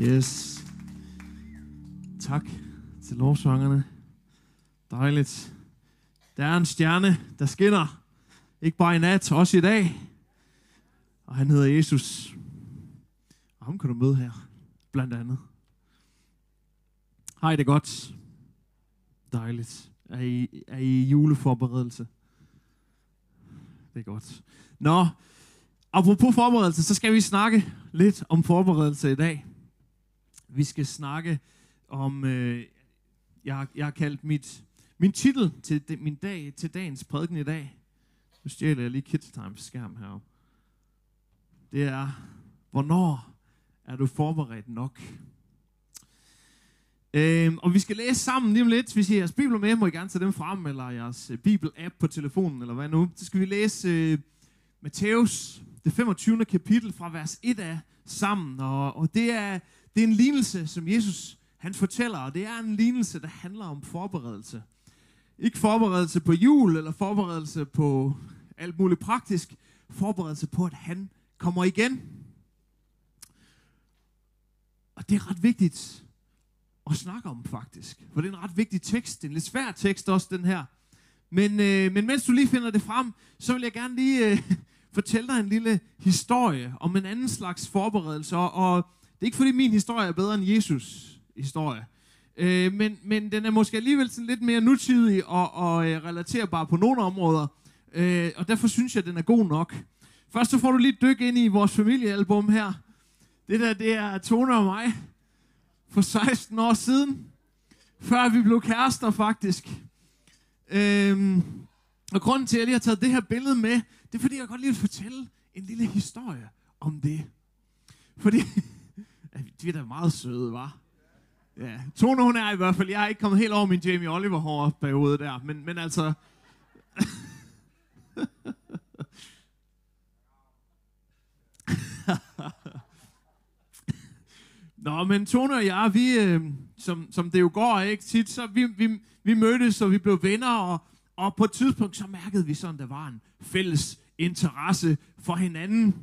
Yes. Tak til lovsangerne. Dejligt. Der er en stjerne, der skinner. Ikke bare i nat, også i dag. Og han hedder Jesus. Og ham kan du møde her, blandt andet. Hej, det er godt. Dejligt. Er I, er I juleforberedelse? Det er godt. Nå, apropos forberedelse, så skal vi snakke lidt om forberedelse i dag. Vi skal snakke om, øh, jeg, jeg har kaldt mit, min titel til de, min dag, til dagens prædiken i dag. Nu stjæler jeg lige Kids Times skærm her. Det er, hvornår er du forberedt nok? Øhm, og vi skal læse sammen lige om lidt. Hvis I har jeres bibler med, må I gerne tage dem frem, eller jeres øh, bibel-app på telefonen, eller hvad nu. Så skal vi læse øh, Matthæus, det 25. kapitel fra vers 1 af sammen. Og, og det, er, det er en lignelse, som Jesus han fortæller, og det er en lignelse, der handler om forberedelse. Ikke forberedelse på jul, eller forberedelse på alt muligt praktisk. Forberedelse på, at han kommer igen. Og det er ret vigtigt at snakke om, faktisk. For det er en ret vigtig tekst. Det er en lidt svær tekst også, den her. Men, øh, men mens du lige finder det frem, så vil jeg gerne lige øh, fortælle dig en lille historie om en anden slags forberedelse. Og, og det er ikke fordi min historie er bedre end Jesus historie. Øh, men, men den er måske alligevel sådan lidt mere nutidig og, og øh, relaterbar på nogle områder. Øh, og derfor synes jeg, at den er god nok. Først så får du lige et dyk ind i vores familiealbum her. Det der, det er Tone og mig for 16 år siden. Før vi blev kærester, faktisk. Øhm, og grunden til, at jeg lige har taget det her billede med, det er, fordi jeg godt lige vil fortælle en lille historie om det. Fordi, de er da meget søde, var. Ja, Tone hun er i hvert fald, jeg er ikke kommet helt over min Jamie Oliver hår periode der, men, men altså... Nå, men Tone og jeg, vi, øh, som, som det jo går ikke tit, så vi, vi, vi mødtes, og vi blev venner, og, og på et tidspunkt, så mærkede vi sådan, der var en fælles interesse for hinanden.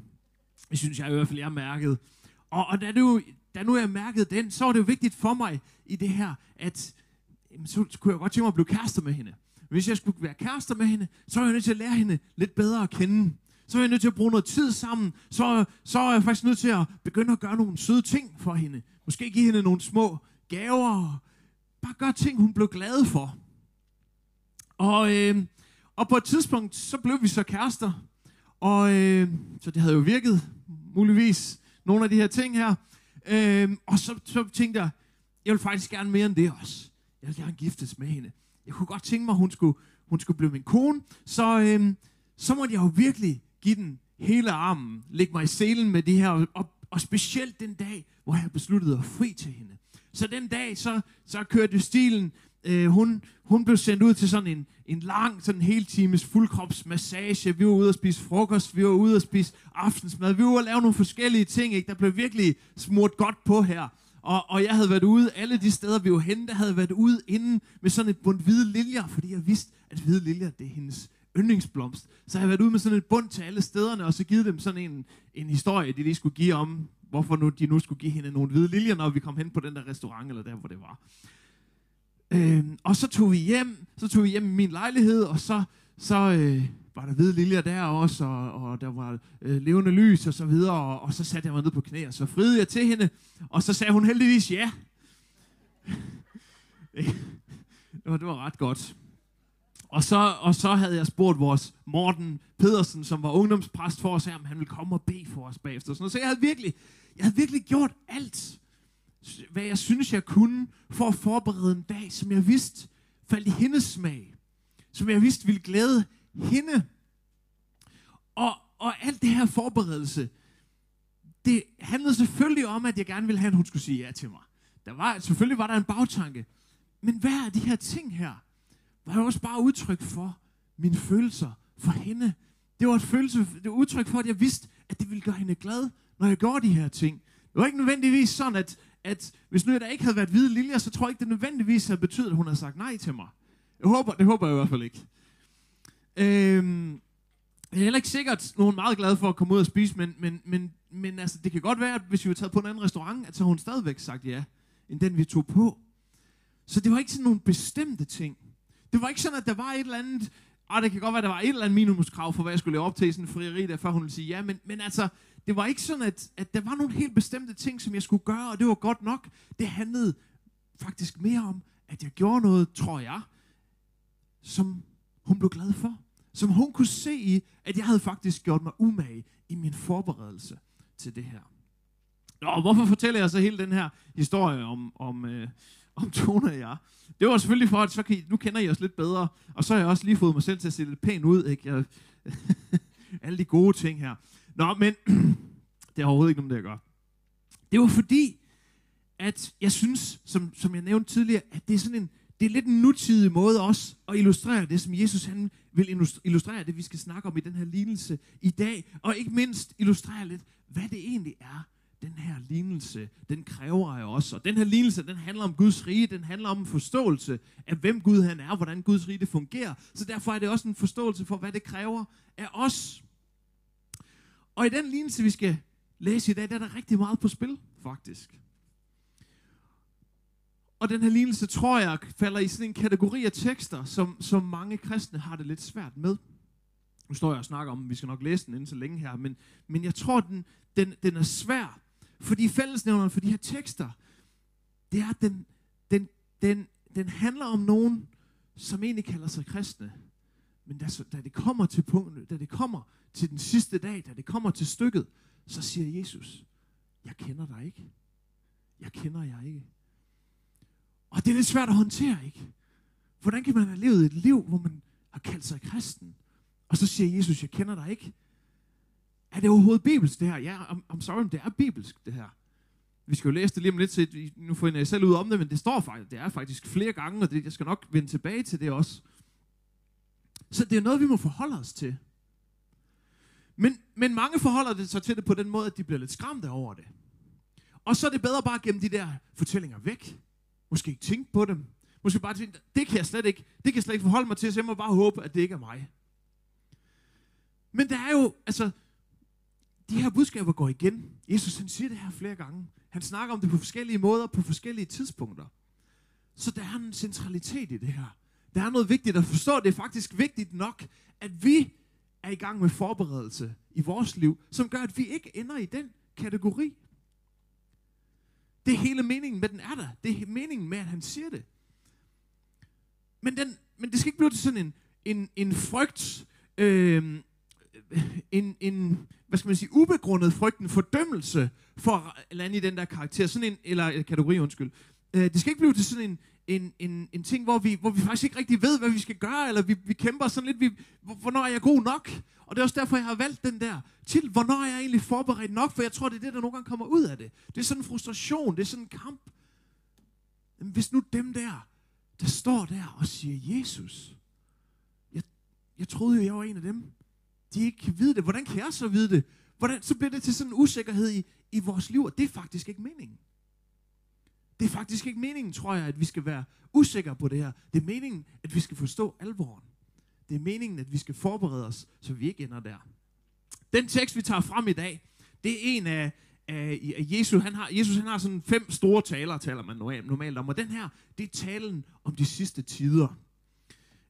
Det synes jeg i hvert fald, jeg mærkede. Og, og da, nu, da nu jeg mærkede den, så var det jo vigtigt for mig i det her, at jamen, så kunne jeg godt tænke mig at blive kærester med hende. Hvis jeg skulle være kærester med hende, så var jeg nødt til at lære hende lidt bedre at kende så var jeg nødt til at bruge noget tid sammen, så, så var jeg faktisk nødt til at begynde at gøre nogle søde ting for hende. Måske give hende nogle små gaver, bare gøre ting, hun blev glad for. Og, øh, og på et tidspunkt, så blev vi så kærester, og øh, så det havde jo virket, muligvis, nogle af de her ting her. Øh, og så, så tænkte jeg, jeg vil faktisk gerne mere end det også. Jeg vil gerne giftes med hende. Jeg kunne godt tænke mig, at hun skulle, hun skulle blive min kone. Så, øh, så måtte jeg jo virkelig give den hele armen, lægge mig i selen med det her, og, og specielt den dag, hvor jeg besluttede at fri til hende. Så den dag, så, så kørte stilen, øh, hun, hun blev sendt ud til sådan en, en lang, sådan en times fuldkropsmassage. Vi var ude at spise frokost, vi var ude at spise aftensmad, vi var ude og lave nogle forskellige ting, ikke? der blev virkelig smurt godt på her. Og, og jeg havde været ude, alle de steder, vi var henne, der havde været ude inden med sådan et bund hvide liljer, fordi jeg vidste, at hvide liljer, det er hendes yndlingsblomst. Så jeg jeg været ude med sådan et bund til alle stederne, og så givet dem sådan en, en historie, de lige skulle give om, hvorfor nu, de nu skulle give hende nogle hvide liljer, når vi kom hen på den der restaurant, eller der, hvor det var. Øh, og så tog vi hjem, så tog vi hjem i min lejlighed, og så, så øh, var der hvide liljer der også, og, og der var øh, levende lys og så videre, og, og så satte jeg mig ned på knæ, og så friede jeg til hende, og så sagde hun heldigvis ja. det, var, det var ret godt. Og så, og så havde jeg spurgt vores Morten Pedersen, som var ungdomspræst for os, her, om han ville komme og bede for os bagefter. Så jeg havde virkelig, jeg havde virkelig gjort alt, hvad jeg synes, jeg kunne, for at forberede en dag, som jeg vidste faldt i hendes smag. Som jeg vidste ville glæde hende. Og, og alt det her forberedelse, det handlede selvfølgelig om, at jeg gerne ville have, at hun skulle sige ja til mig. Der var, selvfølgelig var der en bagtanke. Men hvad er de her ting her? var jo også bare udtryk for mine følelser for hende. Det var et følelse, det var udtryk for, at jeg vidste, at det ville gøre hende glad, når jeg gjorde de her ting. Det var ikke nødvendigvis sådan, at, at hvis nu der ikke havde været hvide liljer, så tror jeg ikke, det nødvendigvis havde betydet, at hun havde sagt nej til mig. Jeg håber, det håber jeg i hvert fald ikke. Øhm, Jeg er heller ikke sikkert, hun er meget glad for at komme ud og spise, men, men, men, men altså, det kan godt være, at hvis vi var taget på en anden restaurant, at så hun stadigvæk sagt ja, end den vi tog på. Så det var ikke sådan nogle bestemte ting. Det var ikke sådan, at der var et eller andet, og det kan godt være, der var et eller andet minimumskrav for, hvad jeg skulle leve op til i sådan en frieri, der før hun ville sige ja, men, men altså, det var ikke sådan, at, at der var nogle helt bestemte ting, som jeg skulle gøre, og det var godt nok. Det handlede faktisk mere om, at jeg gjorde noget, tror jeg, som hun blev glad for. Som hun kunne se i, at jeg havde faktisk gjort mig umage i min forberedelse til det her. Nå, hvorfor fortæller jeg så hele den her historie om, om, øh, om Tone og jeg? Det var selvfølgelig for, at så kan I, nu kender I os lidt bedre, og så har jeg også lige fået mig selv til at se lidt pænt ud. Ikke? Jeg, alle de gode ting her. Nå, men det er overhovedet ikke noget, det jeg gør. Det var fordi, at jeg synes, som, som jeg nævnte tidligere, at det er sådan en, det er lidt en nutidig måde også at illustrere det, som Jesus han vil illustrere det, vi skal snakke om i den her lignelse i dag. Og ikke mindst illustrere lidt, hvad det egentlig er, den her lignelse, den kræver af os. Og den her lignelse, den handler om Guds rige, den handler om en forståelse af, hvem Gud han er, hvordan Guds rige det fungerer. Så derfor er det også en forståelse for, hvad det kræver af os. Og i den lignelse, vi skal læse i dag, der er der rigtig meget på spil, faktisk. Og den her lignelse, tror jeg, falder i sådan en kategori af tekster, som, som mange kristne har det lidt svært med. Nu står jeg og snakker om, vi skal nok læse den inden så længe her, men, men jeg tror, den, den, den er svær, fordi fællesnævneren for de her tekster, det er, at den, den, den, den handler om nogen, som egentlig kalder sig kristne. Men da, da det kommer til punktet, da det kommer til den sidste dag, da det kommer til stykket, så siger Jesus, jeg kender dig ikke. Jeg kender jer ikke. Og det er lidt svært at håndtere, ikke? Hvordan kan man have levet et liv, hvor man har kaldt sig kristen, og så siger Jesus, jeg kender dig ikke? Er det overhovedet bibelsk, det her? Ja, I'm, I'm sorry, men det er bibelsk, det her. Vi skal jo læse det lige om lidt, så nu finder jeg selv ud om det, men det står faktisk, det er faktisk flere gange, og det, jeg skal nok vende tilbage til det også. Så det er noget, vi må forholde os til. Men, men mange forholder det sig til det på den måde, at de bliver lidt skræmte over det. Og så er det bedre bare at gemme de der fortællinger væk. Måske ikke tænke på dem. Måske bare tænke, det kan jeg slet ikke, det kan jeg slet ikke forholde mig til, så jeg må bare håbe, at det ikke er mig. Men der er jo, altså, de her budskaber går igen. Jesus han siger det her flere gange. Han snakker om det på forskellige måder, på forskellige tidspunkter. Så der er en centralitet i det her. Der er noget vigtigt at forstå. Det er faktisk vigtigt nok, at vi er i gang med forberedelse i vores liv, som gør, at vi ikke ender i den kategori. Det er hele meningen med, den er der. Det er meningen med, at han siger det. Men, den, men det skal ikke blive til sådan en, en, en frygt, øh, en, en, hvad skal man sige, ubegrundet frygt, en fordømmelse for at lande i den der karakter, sådan en, eller kategori, undskyld. Øh, det skal ikke blive til sådan en, en, en, en ting, hvor vi, hvor vi faktisk ikke rigtig ved, hvad vi skal gøre, eller vi, vi kæmper sådan lidt, vi, hvornår er jeg god nok? Og det er også derfor, jeg har valgt den der til, hvornår er jeg egentlig forberedt nok, for jeg tror, det er det, der nogle gange kommer ud af det. Det er sådan en frustration, det er sådan en kamp. Men hvis nu dem der, der står der og siger, Jesus, jeg, jeg troede jo, jeg var en af dem, de ikke kan vide det. Hvordan kan jeg så vide det? Hvordan, så bliver det til sådan en usikkerhed i, i vores liv, og det er faktisk ikke meningen. Det er faktisk ikke meningen, tror jeg, at vi skal være usikre på det her. Det er meningen, at vi skal forstå alvoren. Det er meningen, at vi skal forberede os, så vi ikke ender der. Den tekst, vi tager frem i dag, det er en af, af, af Jesus. Han har, Jesus han har sådan fem store taler, taler man normalt om. Og den her, det er talen om de sidste tider.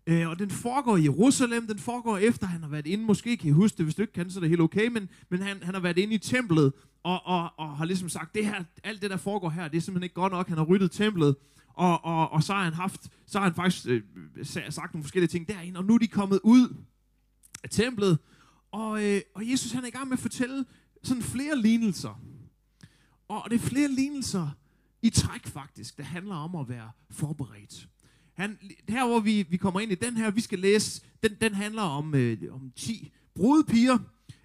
Øh, og den foregår i Jerusalem, den foregår efter, han har været inde, måske kan I huske det, hvis du ikke kan, så er det helt okay, men, men han, han har været inde i templet, og, og, og har ligesom sagt, det her, alt det, der foregår her, det er simpelthen ikke godt nok, han har ryddet templet, og, og, og så har han haft, så har han faktisk øh, sagt nogle forskellige ting derinde, og nu er de kommet ud af templet, og, øh, og Jesus han er i gang med at fortælle sådan flere lignelser. Og det er flere lignelser i træk faktisk, der handler om at være forberedt. Han, her hvor vi, vi kommer ind i den her, vi skal læse, den, den handler om, øh, om 10 brudepiger.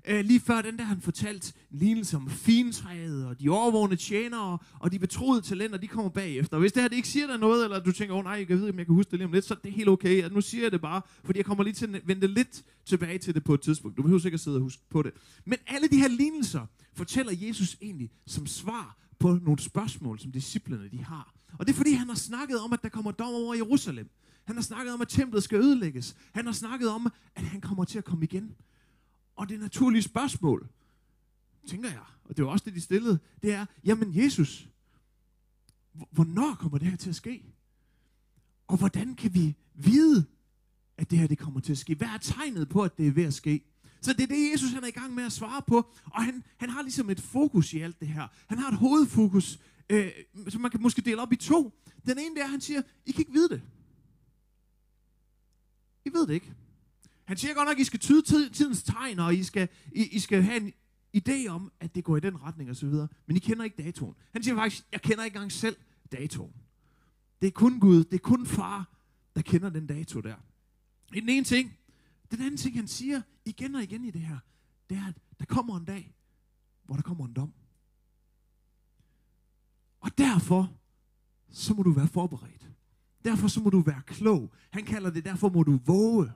Øh, lige før den der han fortalt en lignelse om fintræet, og de overvågne tjenere, og de betroede talenter, de kommer bagefter. Og hvis det her det ikke siger dig noget, eller du tænker, åh oh, nej, jeg ved ikke, om jeg kan huske det lige om lidt, så det er helt okay. Nu siger jeg det bare, fordi jeg kommer lige til at vende lidt tilbage til det på et tidspunkt. Du behøver sikkert sidde og huske på det. Men alle de her lignelser fortæller Jesus egentlig som svar på nogle spørgsmål, som disciplerne de har. Og det er fordi, han har snakket om, at der kommer dom over Jerusalem. Han har snakket om, at templet skal ødelægges. Han har snakket om, at han kommer til at komme igen. Og det naturlige spørgsmål, tænker jeg, og det var også det, de stillede, det er, jamen Jesus, hvornår kommer det her til at ske? Og hvordan kan vi vide, at det her det kommer til at ske? Hvad er tegnet på, at det er ved at ske? Så det er det, Jesus han er i gang med at svare på. Og han, han har ligesom et fokus i alt det her. Han har et hovedfokus, øh, som man kan måske dele op i to. Den ene der, han siger, I kan ikke vide det. I ved det ikke. Han siger godt nok, I skal tyde tidens tegn, og I skal, I, I skal have en idé om, at det går i den retning og så videre. Men I kender ikke datoen. Han siger faktisk, jeg kender ikke engang selv datoen. Det er kun Gud, det er kun far, der kender den dato der. Den ene ting. Den anden ting, han siger igen og igen i det her, det er, at der kommer en dag, hvor der kommer en dom. Og derfor, så må du være forberedt. Derfor så må du være klog. Han kalder det, derfor må du våge.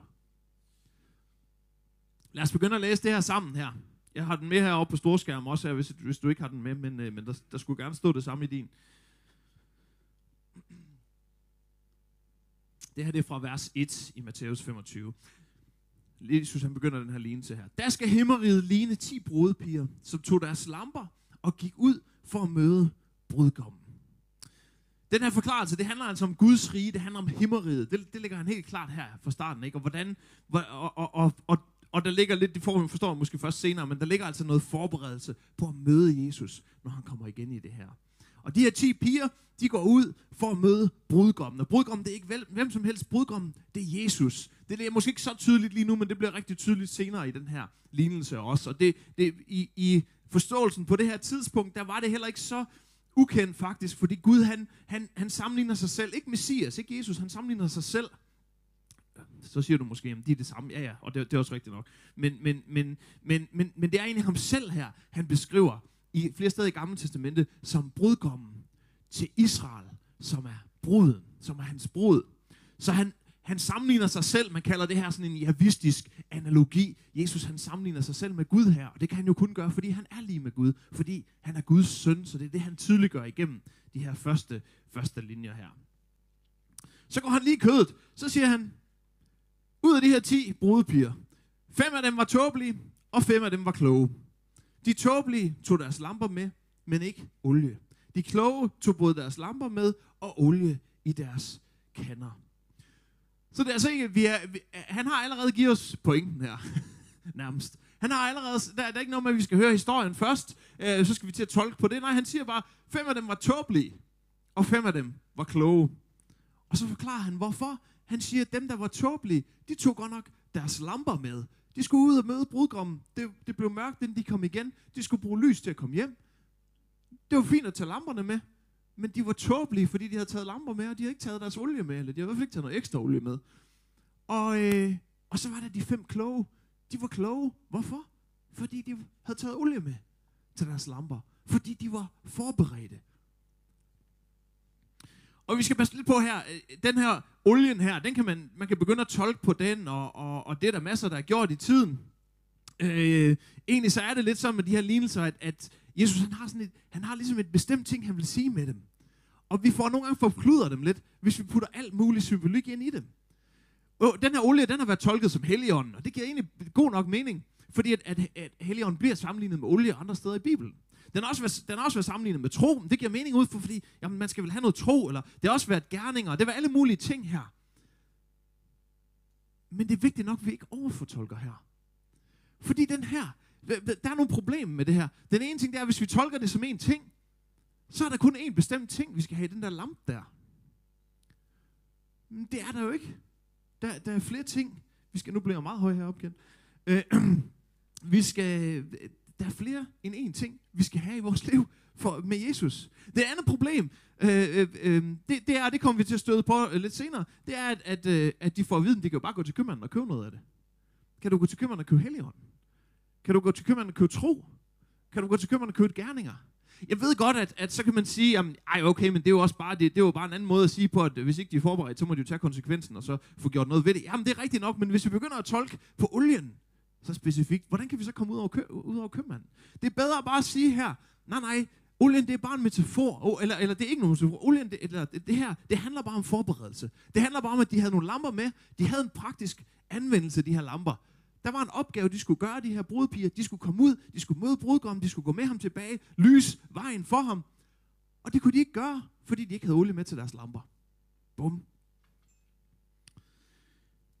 Lad os begynde at læse det her sammen her. Jeg har den med heroppe på storskærm også, her, hvis, hvis du ikke har den med, men, øh, men der, der skulle gerne stå det samme i din. Det her det er fra vers 1 i Matthæus 25. Jesus han begynder den her lignelse her. Der skal himmeriget ligne 10 brudepiger, som tog deres lamper og gik ud for at møde brudgommen. Den her forklarelse, det handler altså om Guds rige, det handler om himmeriget. Det, det ligger han helt klart her fra starten, ikke? Og hvordan, og, og, og, og, og der ligger lidt, det får man forstår måske først senere, men der ligger altså noget forberedelse på at møde Jesus, når han kommer igen i det her. Og de her 10 piger, de går ud for at møde brudgommen. Og brudgommen, det er ikke hvem som helst. Brudgommen, det er Jesus. Det er måske ikke så tydeligt lige nu, men det bliver rigtig tydeligt senere i den her lignelse også. Og det, det, i, i forståelsen på det her tidspunkt, der var det heller ikke så ukendt faktisk, fordi Gud han, han, han sammenligner sig selv, ikke Messias, ikke Jesus, han sammenligner sig selv. Så siger du måske, at de er det samme. Ja, ja, og det, det er også rigtigt nok. Men, men, men, men, men, men det er egentlig ham selv her, han beskriver i flere steder i Gamle Testamente som brudgommen til Israel, som er bruden, som er hans brud. Så han, han sammenligner sig selv, man kalder det her sådan en javistisk analogi. Jesus han sammenligner sig selv med Gud her, og det kan han jo kun gøre, fordi han er lige med Gud, fordi han er Guds søn, så det er det, han tydeliggør igennem de her første, første linjer her. Så går han lige kødet, så siger han, ud af de her 10 brudepiger, fem af dem var tåbelige, og fem af dem var kloge. De tåbelige tog deres lamper med, men ikke olie. De kloge tog både deres lamper med og olie i deres kander. Så det er altså ikke, vi er, vi, han har allerede givet os pointen her, nærmest. Han har allerede, der, der er ikke noget med, at vi skal høre historien først, øh, så skal vi til at tolke på det. Nej, han siger bare, fem af dem var tåbelige, og fem af dem var kloge. Og så forklarer han, hvorfor. Han siger, at dem, der var tåbelige, de tog godt nok deres lamper med. De skulle ud og møde brudgommen. Det, det blev mørkt, inden de kom igen. De skulle bruge lys til at komme hjem. Det var fint at tage lamperne med, men de var tåbelige, fordi de havde taget lamper med, og de havde ikke taget deres olie med, eller de havde i hvert fald ikke taget noget ekstra olie med. Og, øh, og så var der de fem kloge. De var kloge. Hvorfor? Fordi de havde taget olie med til deres lamper. Fordi de var forberedte. Og vi skal passe lidt på her, øh, den her olien her, den kan man, man kan begynde at tolke på den, og, og, og det er der masser, der er gjort i tiden. Øh, egentlig så er det lidt sådan med de her lignelser, at, at Jesus han har, sådan et, han har ligesom et bestemt ting, han vil sige med dem. Og vi får nogle gange forkludret dem lidt, hvis vi putter alt muligt symbolik ind i dem. Og den her olie, den har været tolket som helligånden, og det giver egentlig god nok mening, fordi at, at, at helligånden bliver sammenlignet med olie andre steder i Bibelen. Den har også været, den har også været sammenlignet med tro. Det giver mening ud for, fordi jamen, man skal vel have noget tro, eller det har også været gerninger, det var alle mulige ting her. Men det er vigtigt nok, at vi ikke overfortolker her. Fordi den her, der er nogle problemer med det her. Den ene ting, det er, at hvis vi tolker det som en ting, så er der kun én bestemt ting, vi skal have i den der lampe der. Men det er der jo ikke. Der, der er flere ting. Vi skal, nu bliver jeg meget høj heroppe igen. Øh, vi skal, der er flere end én ting, vi skal have i vores liv for, med Jesus. Det andet problem, øh, øh, øh det, det er, det kommer vi til at støde på øh, lidt senere, det er, at, at, øh, at de får at vide, at de kan jo bare gå til købmanden og købe noget af det. Kan du gå til købmanden og købe helligånden? Kan du gå til købmanden og købe tro? Kan du gå til købmanden og købe gerninger? Jeg ved godt, at, at så kan man sige, jamen, ej okay, men det er jo også bare, det, det er jo bare en anden måde at sige på, at hvis ikke de er forberedt, så må de jo tage konsekvensen og så få gjort noget ved det. Jamen, det er rigtigt nok, men hvis vi begynder at tolke på olien, så specifikt, hvordan kan vi så komme ud over, kø, ud over købmanden? Det er bedre bare at sige her, nej nej, olien det er bare en metafor, oh, eller, eller det er ikke nogen metafor. Olien, det, eller, det, det her, det handler bare om forberedelse. Det handler bare om, at de havde nogle lamper med, de havde en praktisk anvendelse af de her lamper. Der var en opgave, de skulle gøre, de her brudpiger. De skulle komme ud, de skulle møde brudgommen, de skulle gå med ham tilbage, lys vejen for ham. Og det kunne de ikke gøre, fordi de ikke havde olie med til deres lamper. Bum.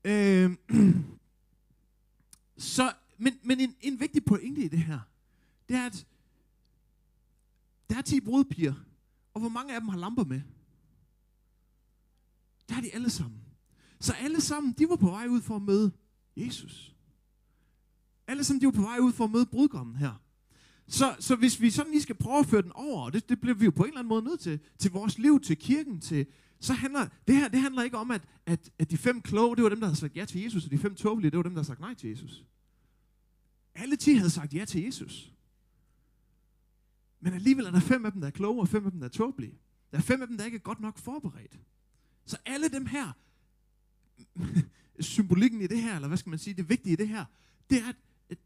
Øh, så, men men en, en vigtig pointe i det her, det er, at der er 10 brudpiger, og hvor mange af dem har lamper med? Der er de alle sammen. Så alle sammen, de var på vej ud for at møde Jesus. Alle sammen, de var på vej ud for at møde brudgommen her. Så, så hvis vi sådan lige skal prøve at føre den over, og det, det bliver vi jo på en eller anden måde nødt til, til vores liv, til kirken, til, så handler det her det handler ikke om, at, at, at de fem kloge, det var dem, der havde sagt ja til Jesus, og de fem tåbelige, det var dem, der havde sagt nej til Jesus. Alle ti havde sagt ja til Jesus. Men alligevel er der fem af dem, der er kloge, og fem af dem, der er tåbelige. Der er fem af dem, der ikke er godt nok forberedt. Så alle dem her, symbolikken i det her, eller hvad skal man sige, det vigtige i det her, det er, at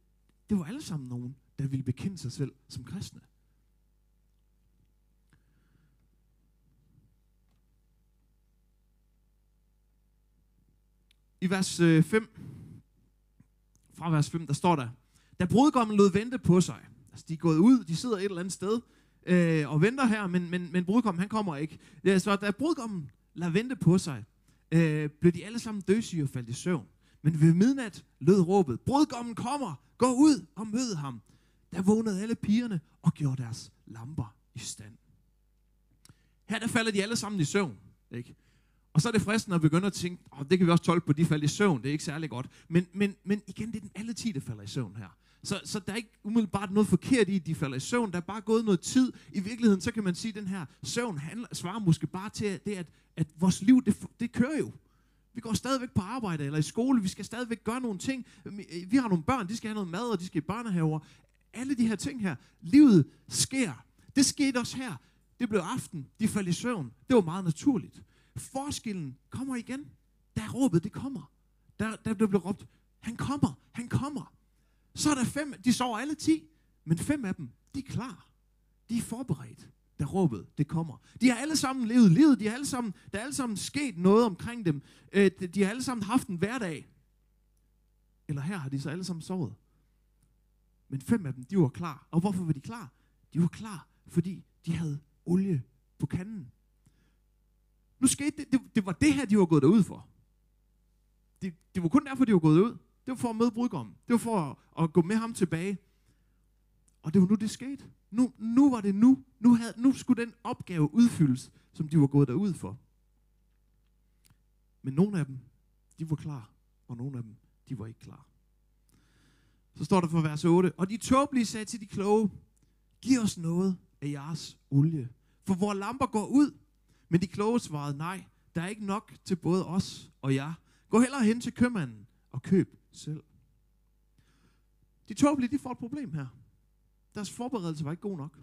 det var alle sammen nogen, der ville bekende sig selv som kristne. I vers øh, 5, fra vers 5, der står der, da brudgommen lod vente på sig, altså de er gået ud, de sidder et eller andet sted, øh, og venter her, men, men, men brudgommen, han kommer ikke. Så da brudgommen lader vente på sig, øh, blev de alle sammen dødsige og faldt i søvn. Men ved midnat lød råbet, brudgommen kommer, gå ud og mød ham. Der vågnede alle pigerne og gjorde deres lamper i stand. Her der falder de alle sammen i søvn. Ikke? Og så er det fristende at begynde at tænke, oh, det kan vi også tolke på, de falder i søvn, det er ikke særlig godt. Men, men, men igen, det er den alle tid, der falder i søvn her. Så, så der er ikke umiddelbart noget forkert i, at de falder i søvn. Der er bare gået noget tid. I virkeligheden, så kan man sige, at den her søvn handler, svarer måske bare til det, at, at vores liv, det, det kører jo. Vi går stadigvæk på arbejde eller i skole. Vi skal stadigvæk gøre nogle ting. Vi har nogle børn, de skal have noget mad, og de skal i børnehaver. Alle de her ting her. Livet sker. Det skete også her. Det blev aften. De faldt i søvn. Det var meget naturligt. Forskellen kommer igen. Der råbet, det kommer. Der, der blev råbt, han kommer, han kommer. Så er der fem, de sover alle ti, men fem af dem, de er klar. De er forberedt, da råbet det kommer. De har alle sammen levet livet, de har alle sammen, der er alle sammen sket noget omkring dem. Øh, de har alle sammen haft en hverdag. Eller her har de så alle sammen sovet. Men fem af dem, de var klar. Og hvorfor var de klar? De var klar, fordi de havde olie på kanden. Nu skete det, det, det var det her, de var gået derud for. Det, det var kun derfor, de var gået ud. Det var for at møde brudgommen. Det var for at, at gå med ham tilbage. Og det var nu, det skete. Nu, nu var det nu. Nu, havde, nu skulle den opgave udfyldes, som de var gået derud for. Men nogle af dem, de var klar, og nogle af dem, de var ikke klar. Så står der for vers 8, og de tåbelige sagde til de kloge, giv os noget af jeres olie, for vores lamper går ud. Men de kloge svarede, nej, der er ikke nok til både os og jer. Gå hellere hen til købmanden og køb selv. De tåbelige, de får et problem her. Deres forberedelse var ikke god nok.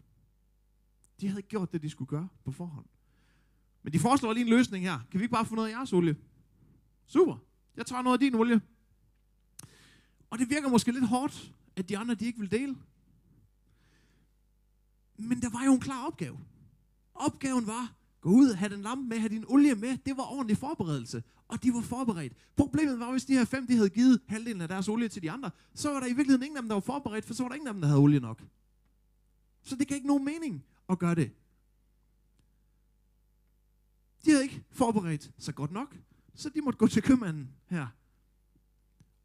De havde gjort det, de skulle gøre på forhånd. Men de foreslår lige en løsning her. Kan vi ikke bare få noget af jeres olie? Super. Jeg tager noget af din olie. Og det virker måske lidt hårdt, at de andre de ikke vil dele. Men der var jo en klar opgave. Opgaven var, gå ud, have den lampe med, have din olie med. Det var ordentlig forberedelse og de var forberedt. Problemet var, hvis de her fem, de havde givet halvdelen af deres olie til de andre, så var der i virkeligheden ingen af dem, der var forberedt, for så var der ingen af dem, der havde olie nok. Så det kan ikke nogen mening at gøre det. De havde ikke forberedt sig godt nok, så de måtte gå til købmanden her.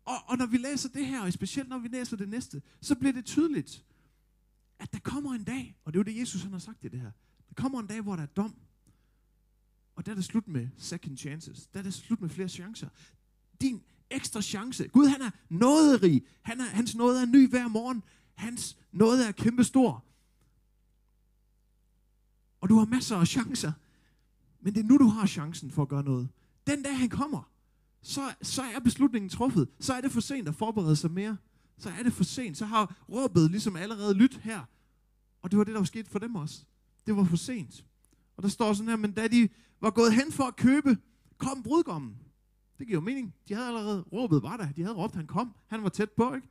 Og, og når vi læser det her, og specielt når vi læser det næste, så bliver det tydeligt, at der kommer en dag, og det er jo det, Jesus han har sagt i det her, der kommer en dag, hvor der er dom, og der er det slut med second chances. Der er det slut med flere chancer. Din ekstra chance. Gud, han er nåderig. Han er, hans nåde er ny hver morgen. Hans nåde er kæmpestor. Og du har masser af chancer. Men det er nu, du har chancen for at gøre noget. Den dag han kommer, så, så er beslutningen truffet. Så er det for sent at forberede sig mere. Så er det for sent. Så har råbet ligesom allerede lyttet her. Og det var det, der var sket for dem også. Det var for sent. Og der står sådan her, men da de var gået hen for at købe, kom brudgommen. Det giver jo mening. De havde allerede råbet, var der. De havde råbt, han kom. Han var tæt på, ikke?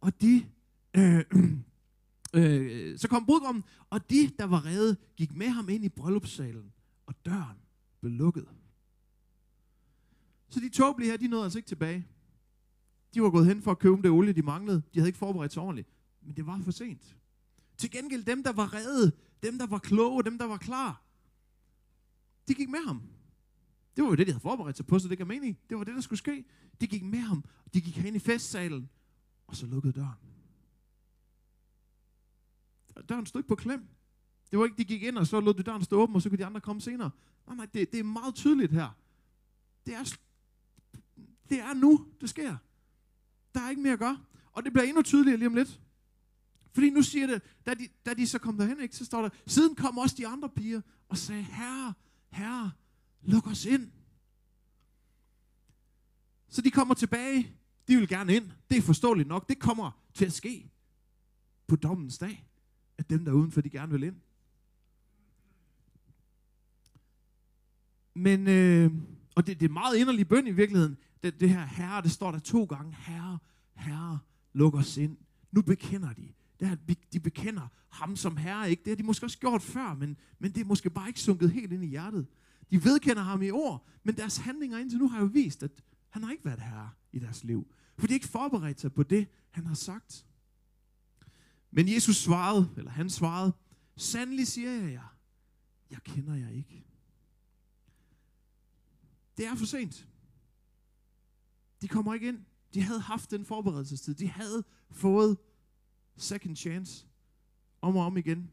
Og de, øh, øh, så kom brudgommen, og de, der var redde, gik med ham ind i bryllupssalen, og døren blev lukket. Så de tåbelige her, de nåede altså ikke tilbage. De var gået hen for at købe det olie, de manglede. De havde ikke forberedt sig ordentligt. Men det var for sent. Til gengæld dem, der var redde, dem, der var kloge, dem, der var klar, de gik med ham. Det var jo det, de havde forberedt sig på, så det gav mening. Det var det, der skulle ske. De gik med ham. De gik hen i festsalen, og så lukkede døren. Døren stod ikke på klem. Det var ikke, de gik ind, og så lod de døren stå åben, og så kunne de andre komme senere. Nej, nej, det, det er meget tydeligt her. Det er, det er nu, det sker. Der er ikke mere at gøre. Og det bliver endnu tydeligere lige om lidt. Fordi nu siger det, da de, da de så kom derhen, ikke, så står der, siden kom også de andre piger og sagde, herre, herre, luk os ind. Så de kommer tilbage, de vil gerne ind. Det er forståeligt nok, det kommer til at ske på dommens dag, at dem der er udenfor, de gerne vil ind. Men, øh, og det, det er meget inderlig bøn i virkeligheden, det, det her herre, det står der to gange, herre, herre, luk os ind. Nu bekender de, det er, at de bekender ham som herre, ikke? Det har de måske også gjort før, men, men det er måske bare ikke sunket helt ind i hjertet. De vedkender ham i ord, men deres handlinger indtil nu har jo vist, at han har ikke været herre i deres liv. For de har ikke forberedt sig på det, han har sagt. Men Jesus svarede, eller han svarede, sandelig siger jeg jer, jeg kender jer ikke. Det er for sent. De kommer ikke ind. De havde haft den forberedelsestid. De havde fået second chance om og om igen.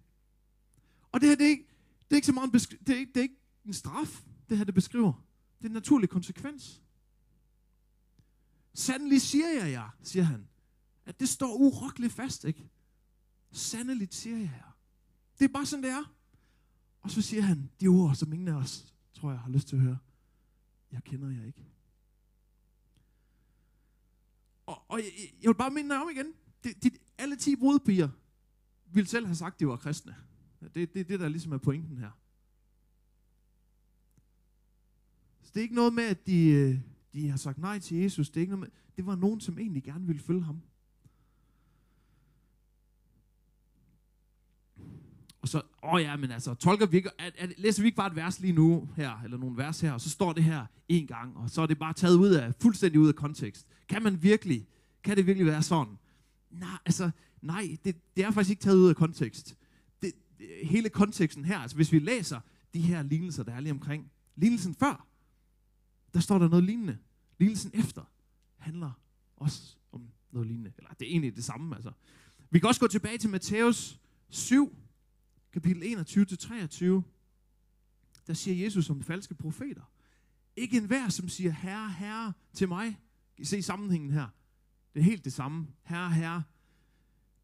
Og det her, det er ikke, det er ikke så meget en, besk- det er ikke, det er ikke en straf, det her det beskriver. Det er en naturlig konsekvens. Sandelig siger jeg jer, siger han, at det står urokkeligt fast, ikke? Sandeligt siger jeg jer. Det er bare sådan, det er. Og så siger han de ord, som ingen af os, tror jeg, har lyst til at høre. Jeg kender jer ikke. Og, og jeg, jeg vil bare minde dig om igen. De, de, alle 10 brudpiger ville selv have sagt, at de var kristne. Det er det, det, der ligesom er pointen her. Så det er ikke noget med, at de, øh, de har sagt nej til Jesus. Det, er ikke noget med, det var nogen, som egentlig gerne ville følge ham. Og så, åh ja, men altså, tolker vi ikke, at, at, læser vi ikke bare et vers lige nu her, eller nogle vers her, og så står det her en gang, og så er det bare taget ud af, fuldstændig ud af kontekst. Kan man virkelig, kan det virkelig være sådan? Nej, altså, nej, det, det er faktisk ikke taget ud af kontekst. Det, det, hele konteksten her, altså hvis vi læser de her lignelser, der er lige omkring, lignelsen før, der står der noget lignende. Lignelsen efter handler også om noget lignende. Eller det er egentlig det samme, altså. Vi kan også gå tilbage til Matthæus 7, kapitel 21-23. Der siger Jesus om falske profeter. Ikke enhver, som siger, herre, herre til mig. I se sammenhængen her. Det er helt det samme. Herre, herre.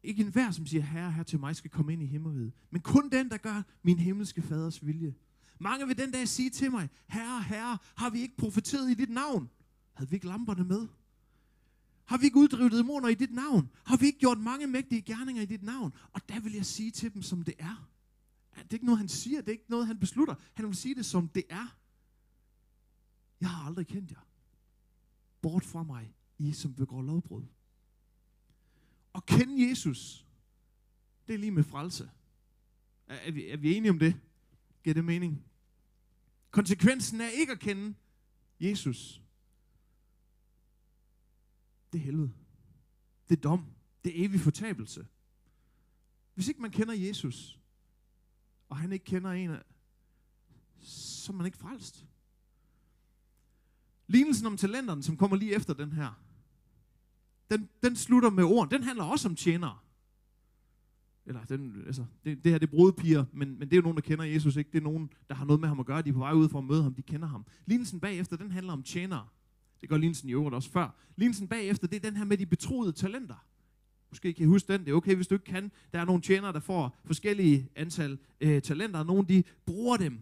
Ikke enhver, som siger, herre, herre til mig, skal komme ind i himmeriget. Men kun den, der gør min himmelske faders vilje. Mange vil den dag sige til mig, herre, herre, har vi ikke profeteret i dit navn? Havde vi ikke lamperne med? Har vi ikke uddrivet dæmoner i dit navn? Har vi ikke gjort mange mægtige gerninger i dit navn? Og der vil jeg sige til dem, som det er. Det er ikke noget, han siger. Det er ikke noget, han beslutter. Han vil sige det, som det er. Jeg har aldrig kendt jer. Bort fra mig, i som begår lovbrud. Og kende Jesus, det er lige med frelse. Er, er, vi, er vi enige om det? Giver det mening? Konsekvensen af ikke at kende Jesus, det er helvede. Det er dom. Det er evig fortabelse. Hvis ikke man kender Jesus, og han ikke kender en, så er man ikke frelst. Lignelsen om talenterne, som kommer lige efter den her, den, den slutter med ord. Den handler også om tjenere. Eller den, altså, det, det her det er brudepiger, men, men det er jo nogen, der kender Jesus, ikke? Det er nogen, der har noget med ham at gøre. De er på vej ud for at møde ham, de kender ham. Lignelsen bagefter, den handler om tjenere. Det gør lignelsen i øvrigt også før. Lignelsen bagefter, det er den her med de betroede talenter. Måske kan I huske den. Det er okay, hvis du ikke kan. Der er nogle tjenere, der får forskellige antal øh, talenter. Nogle, de bruger dem.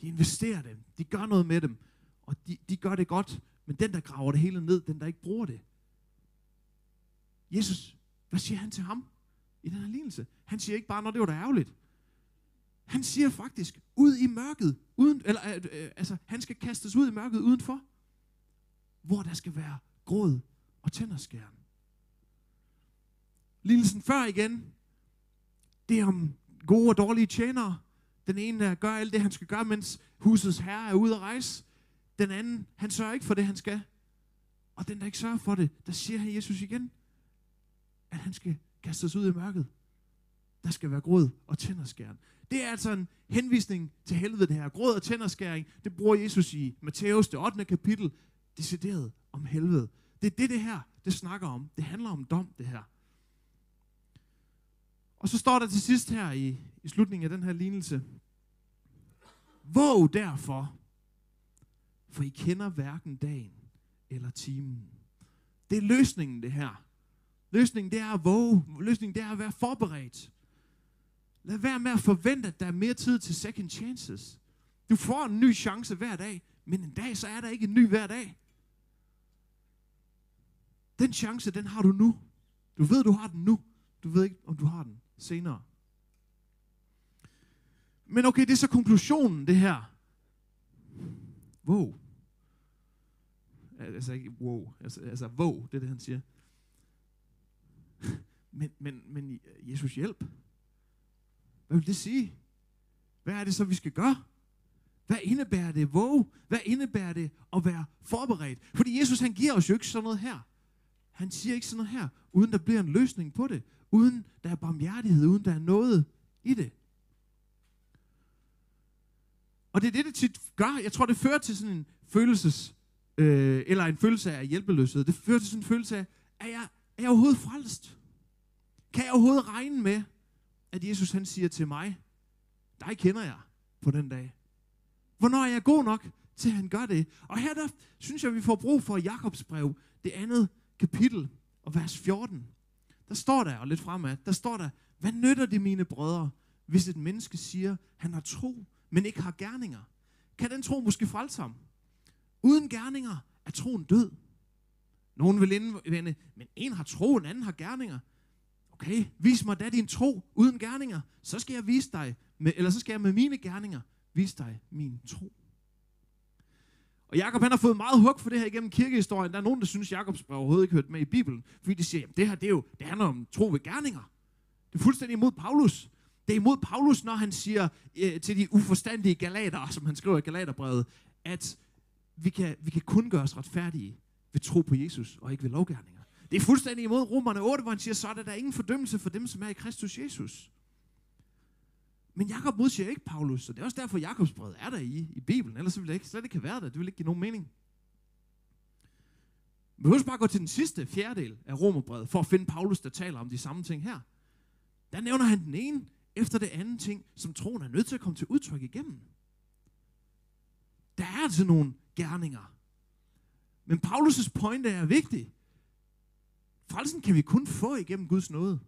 De investerer dem. De gør noget med dem. Og de, de gør det godt. Men den, der graver det hele ned, den, der ikke bruger det. Jesus, hvad siger han til ham i den her lignelse? Han siger ikke bare, når det var da ærgerligt. Han siger faktisk, ud i mørket, uden, eller øh, øh, øh, altså, han skal kastes ud i mørket udenfor, hvor der skal være gråd og tænderskæren. Lignelsen før igen, det er om gode og dårlige tjenere. Den ene der gør alt det, han skal gøre, mens husets herre er ude at rejse. Den anden, han sørger ikke for det, han skal. Og den, der ikke sørger for det, der siger han Jesus igen, at han skal kastes ud i mørket. Der skal være gråd og tænderskæren. Det er altså en henvisning til helvede, det her. Gråd og tænderskæring, det bruger Jesus i Matthæus, det 8. kapitel, decideret om helvede. Det er det, det her, det snakker om. Det handler om dom, det her. Og så står der til sidst her i, i slutningen af den her lignelse. Våg derfor, for I kender hverken dagen eller timen. Det er løsningen, det her. Løsningen, det er at våge. Løsningen, det er at være forberedt. Lad være med at forvente, at der er mere tid til second chances. Du får en ny chance hver dag, men en dag, så er der ikke en ny hver dag. Den chance, den har du nu. Du ved, du har den nu. Du ved ikke, om du har den senere. Men okay, det er så konklusionen, det her. Wow. Altså ikke wow, altså, altså wow, det er det, han siger. Men, men, men Jesus hjælp. Hvad vil det sige? Hvad er det så, vi skal gøre? Hvad indebærer det våge? Hvad indebærer det at være forberedt? Fordi Jesus han giver os jo ikke sådan noget her. Han siger ikke sådan noget her, uden der bliver en løsning på det. Uden der er barmhjertighed, uden der er noget i det. Og det er det, det tit gør. Jeg tror, det fører til sådan en følelses, øh, eller en følelse af hjælpeløshed. Det fører til sådan en følelse af, er jeg, er jeg overhovedet frelst? Kan jeg overhovedet regne med, at Jesus han siger til mig, dig kender jeg på den dag. Hvornår er jeg god nok til, at han gør det? Og her der synes jeg, vi får brug for Jakobs brev, det andet kapitel og vers 14. Der står der, og lidt fremad, der står der, hvad nytter det mine brødre, hvis et menneske siger, han har tro, men ikke har gerninger? Kan den tro måske frelse ham? Uden gerninger er troen død. Nogen vil indvende, men en har tro, en anden har gerninger. Okay, vis mig da din tro uden gerninger, så skal jeg vise dig, med, eller så skal jeg med mine gerninger vise dig min tro. Og Jakob han har fået meget hug for det her igennem kirkehistorien. Der er nogen, der synes, Jakobs brev overhovedet ikke hørt med i Bibelen. Fordi de siger, at det her det, er jo, det handler om tro ved gerninger. Det er fuldstændig imod Paulus. Det er imod Paulus, når han siger øh, til de uforstandige galater, som han skriver i Galaterbrevet, at vi kan, vi kan kun gøre os retfærdige ved tro på Jesus, og ikke ved lovgærninger. Det er fuldstændig imod Romerne 8, hvor han siger, så er der, der ingen fordømmelse for dem, som er i Kristus Jesus. Men Jakob modsiger ikke Paulus, så det er også derfor, Jakobs brev er der i, i Bibelen. Ellers ville det ikke, slet ikke have været der. Det ville ikke give nogen mening. Vi behøver bare gå til den sidste fjerdedel af Romerbrevet, for at finde Paulus, der taler om de samme ting her. Der nævner han den ene efter det andet ting, som troen er nødt til at komme til udtryk igennem. Der er altså nogle gerninger. Men Paulus' pointe er vigtig. Frelsen kan vi kun få igennem Guds nåde.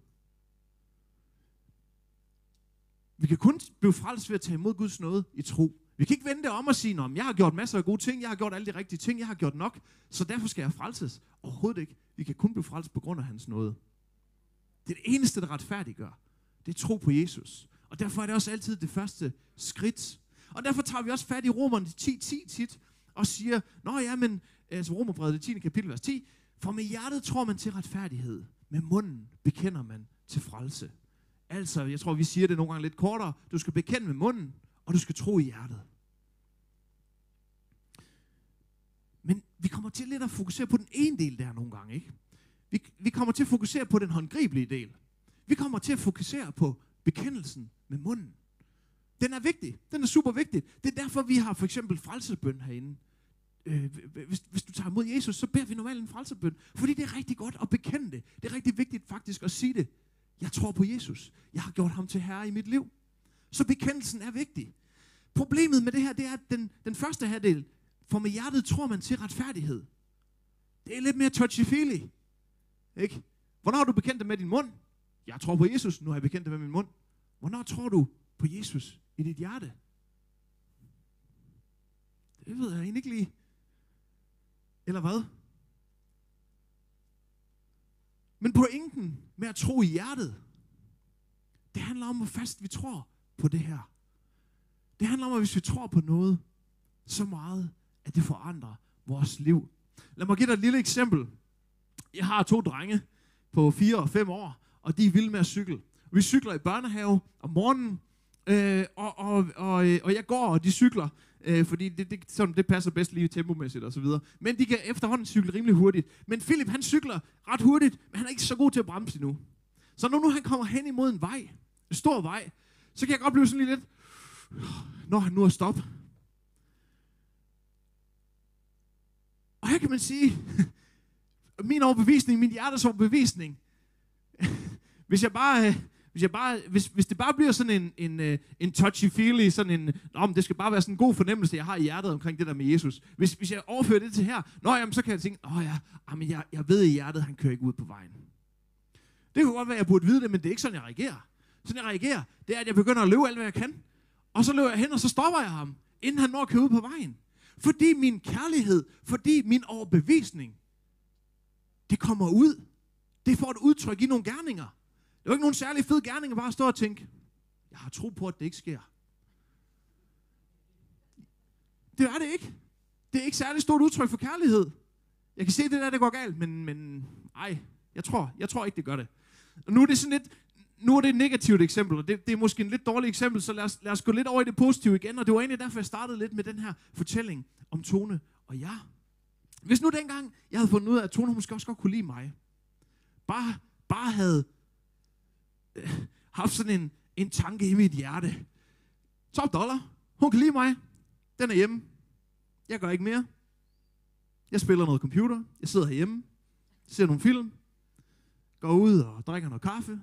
Vi kan kun blive frelst ved at tage imod Guds nåde i tro. Vi kan ikke vende det om og sige, om jeg har gjort masser af gode ting, jeg har gjort alle de rigtige ting, jeg har gjort nok, så derfor skal jeg frelses. Overhovedet ikke. Vi kan kun blive frelst på grund af hans nåde. Det er det eneste, der retfærdiggør. Det er tro på Jesus. Og derfor er det også altid det første skridt. Og derfor tager vi også fat i Romerne 10, 10 tit, og siger, Nå ja, men, altså Romerbrevet, 10. kapitel, vers 10, for med hjertet tror man til retfærdighed, med munden bekender man til frelse. Altså, jeg tror, vi siger det nogle gange lidt kortere. Du skal bekende med munden, og du skal tro i hjertet. Men vi kommer til lidt at fokusere på den ene del der nogle gange, ikke? Vi, vi kommer til at fokusere på den håndgribelige del. Vi kommer til at fokusere på bekendelsen med munden. Den er vigtig. Den er super vigtig. Det er derfor, vi har for eksempel frelsesbøn herinde. Øh, hvis, hvis du tager imod Jesus, så beder vi normalt en frelsebøn. Fordi det er rigtig godt at bekende det. Det er rigtig vigtigt faktisk at sige det. Jeg tror på Jesus. Jeg har gjort ham til herre i mit liv. Så bekendelsen er vigtig. Problemet med det her, det er, at den, den første halvdel, for med hjertet tror man til retfærdighed. Det er lidt mere touchy-feely. Ikke? Hvornår har du bekendt det med din mund? Jeg tror på Jesus, nu har jeg bekendt det med min mund. Hvornår tror du på Jesus i dit hjerte? Det ved jeg egentlig ikke lige. Eller hvad? Men pointen med at tro i hjertet, det handler om, hvor fast vi tror på det her. Det handler om, at hvis vi tror på noget så meget, at det forandrer vores liv. Lad mig give dig et lille eksempel. Jeg har to drenge på 4 og 5 år, og de er vilde med at cykle. Vi cykler i børnehave om morgenen, øh, og, og, og, øh, og jeg går, og de cykler øh, fordi det, det, sådan, det passer bedst lige tempomæssigt og så videre. Men de kan efterhånden cykle rimelig hurtigt. Men Philip, han cykler ret hurtigt, men han er ikke så god til at bremse endnu. Så når nu han kommer hen imod en vej, en stor vej, så kan jeg godt blive sådan lidt, når han nu er stop. Og her kan man sige, min overbevisning, min hjertes overbevisning, hvis jeg bare, øh, hvis, jeg bare, hvis, hvis det bare bliver sådan en, en, øh, en touchy-feely, sådan en, om det skal bare være sådan en god fornemmelse, jeg har i hjertet omkring det der med Jesus. Hvis, hvis jeg overfører det til her, nå, jamen, så kan jeg tænke, åh ja, ah, jamen, jeg, jeg ved i hjertet, han kører ikke ud på vejen. Det kunne godt være, at jeg burde vide det, men det er ikke sådan, jeg reagerer. Sådan jeg reagerer, det er, at jeg begynder at løbe alt, hvad jeg kan. Og så løber jeg hen, og så stopper jeg ham, inden han når at køre ud på vejen. Fordi min kærlighed, fordi min overbevisning, det kommer ud. Det får et udtryk i nogle gerninger. Det var ikke nogen særlig fed gerning at bare stå og tænke, jeg har tro på, at det ikke sker. Det er det ikke. Det er ikke særlig stort udtryk for kærlighed. Jeg kan se, det der, det går galt, men, men ej, jeg tror, jeg tror ikke, det gør det. Og nu er det sådan lidt, nu er det et negativt eksempel, og det, det er måske en lidt dårligt eksempel, så lad os, lad os gå lidt over i det positive igen, og det var egentlig derfor, jeg startede lidt med den her fortælling om Tone og jeg. Hvis nu dengang, jeg havde fundet ud af, at Tone måske også godt kunne lide mig, bare, bare havde øh, haft sådan en, en tanke i mit hjerte. Top dollar, hun kan lide mig, den er hjemme, jeg gør ikke mere. Jeg spiller noget computer, jeg sidder herhjemme, ser nogle film, går ud og drikker noget kaffe,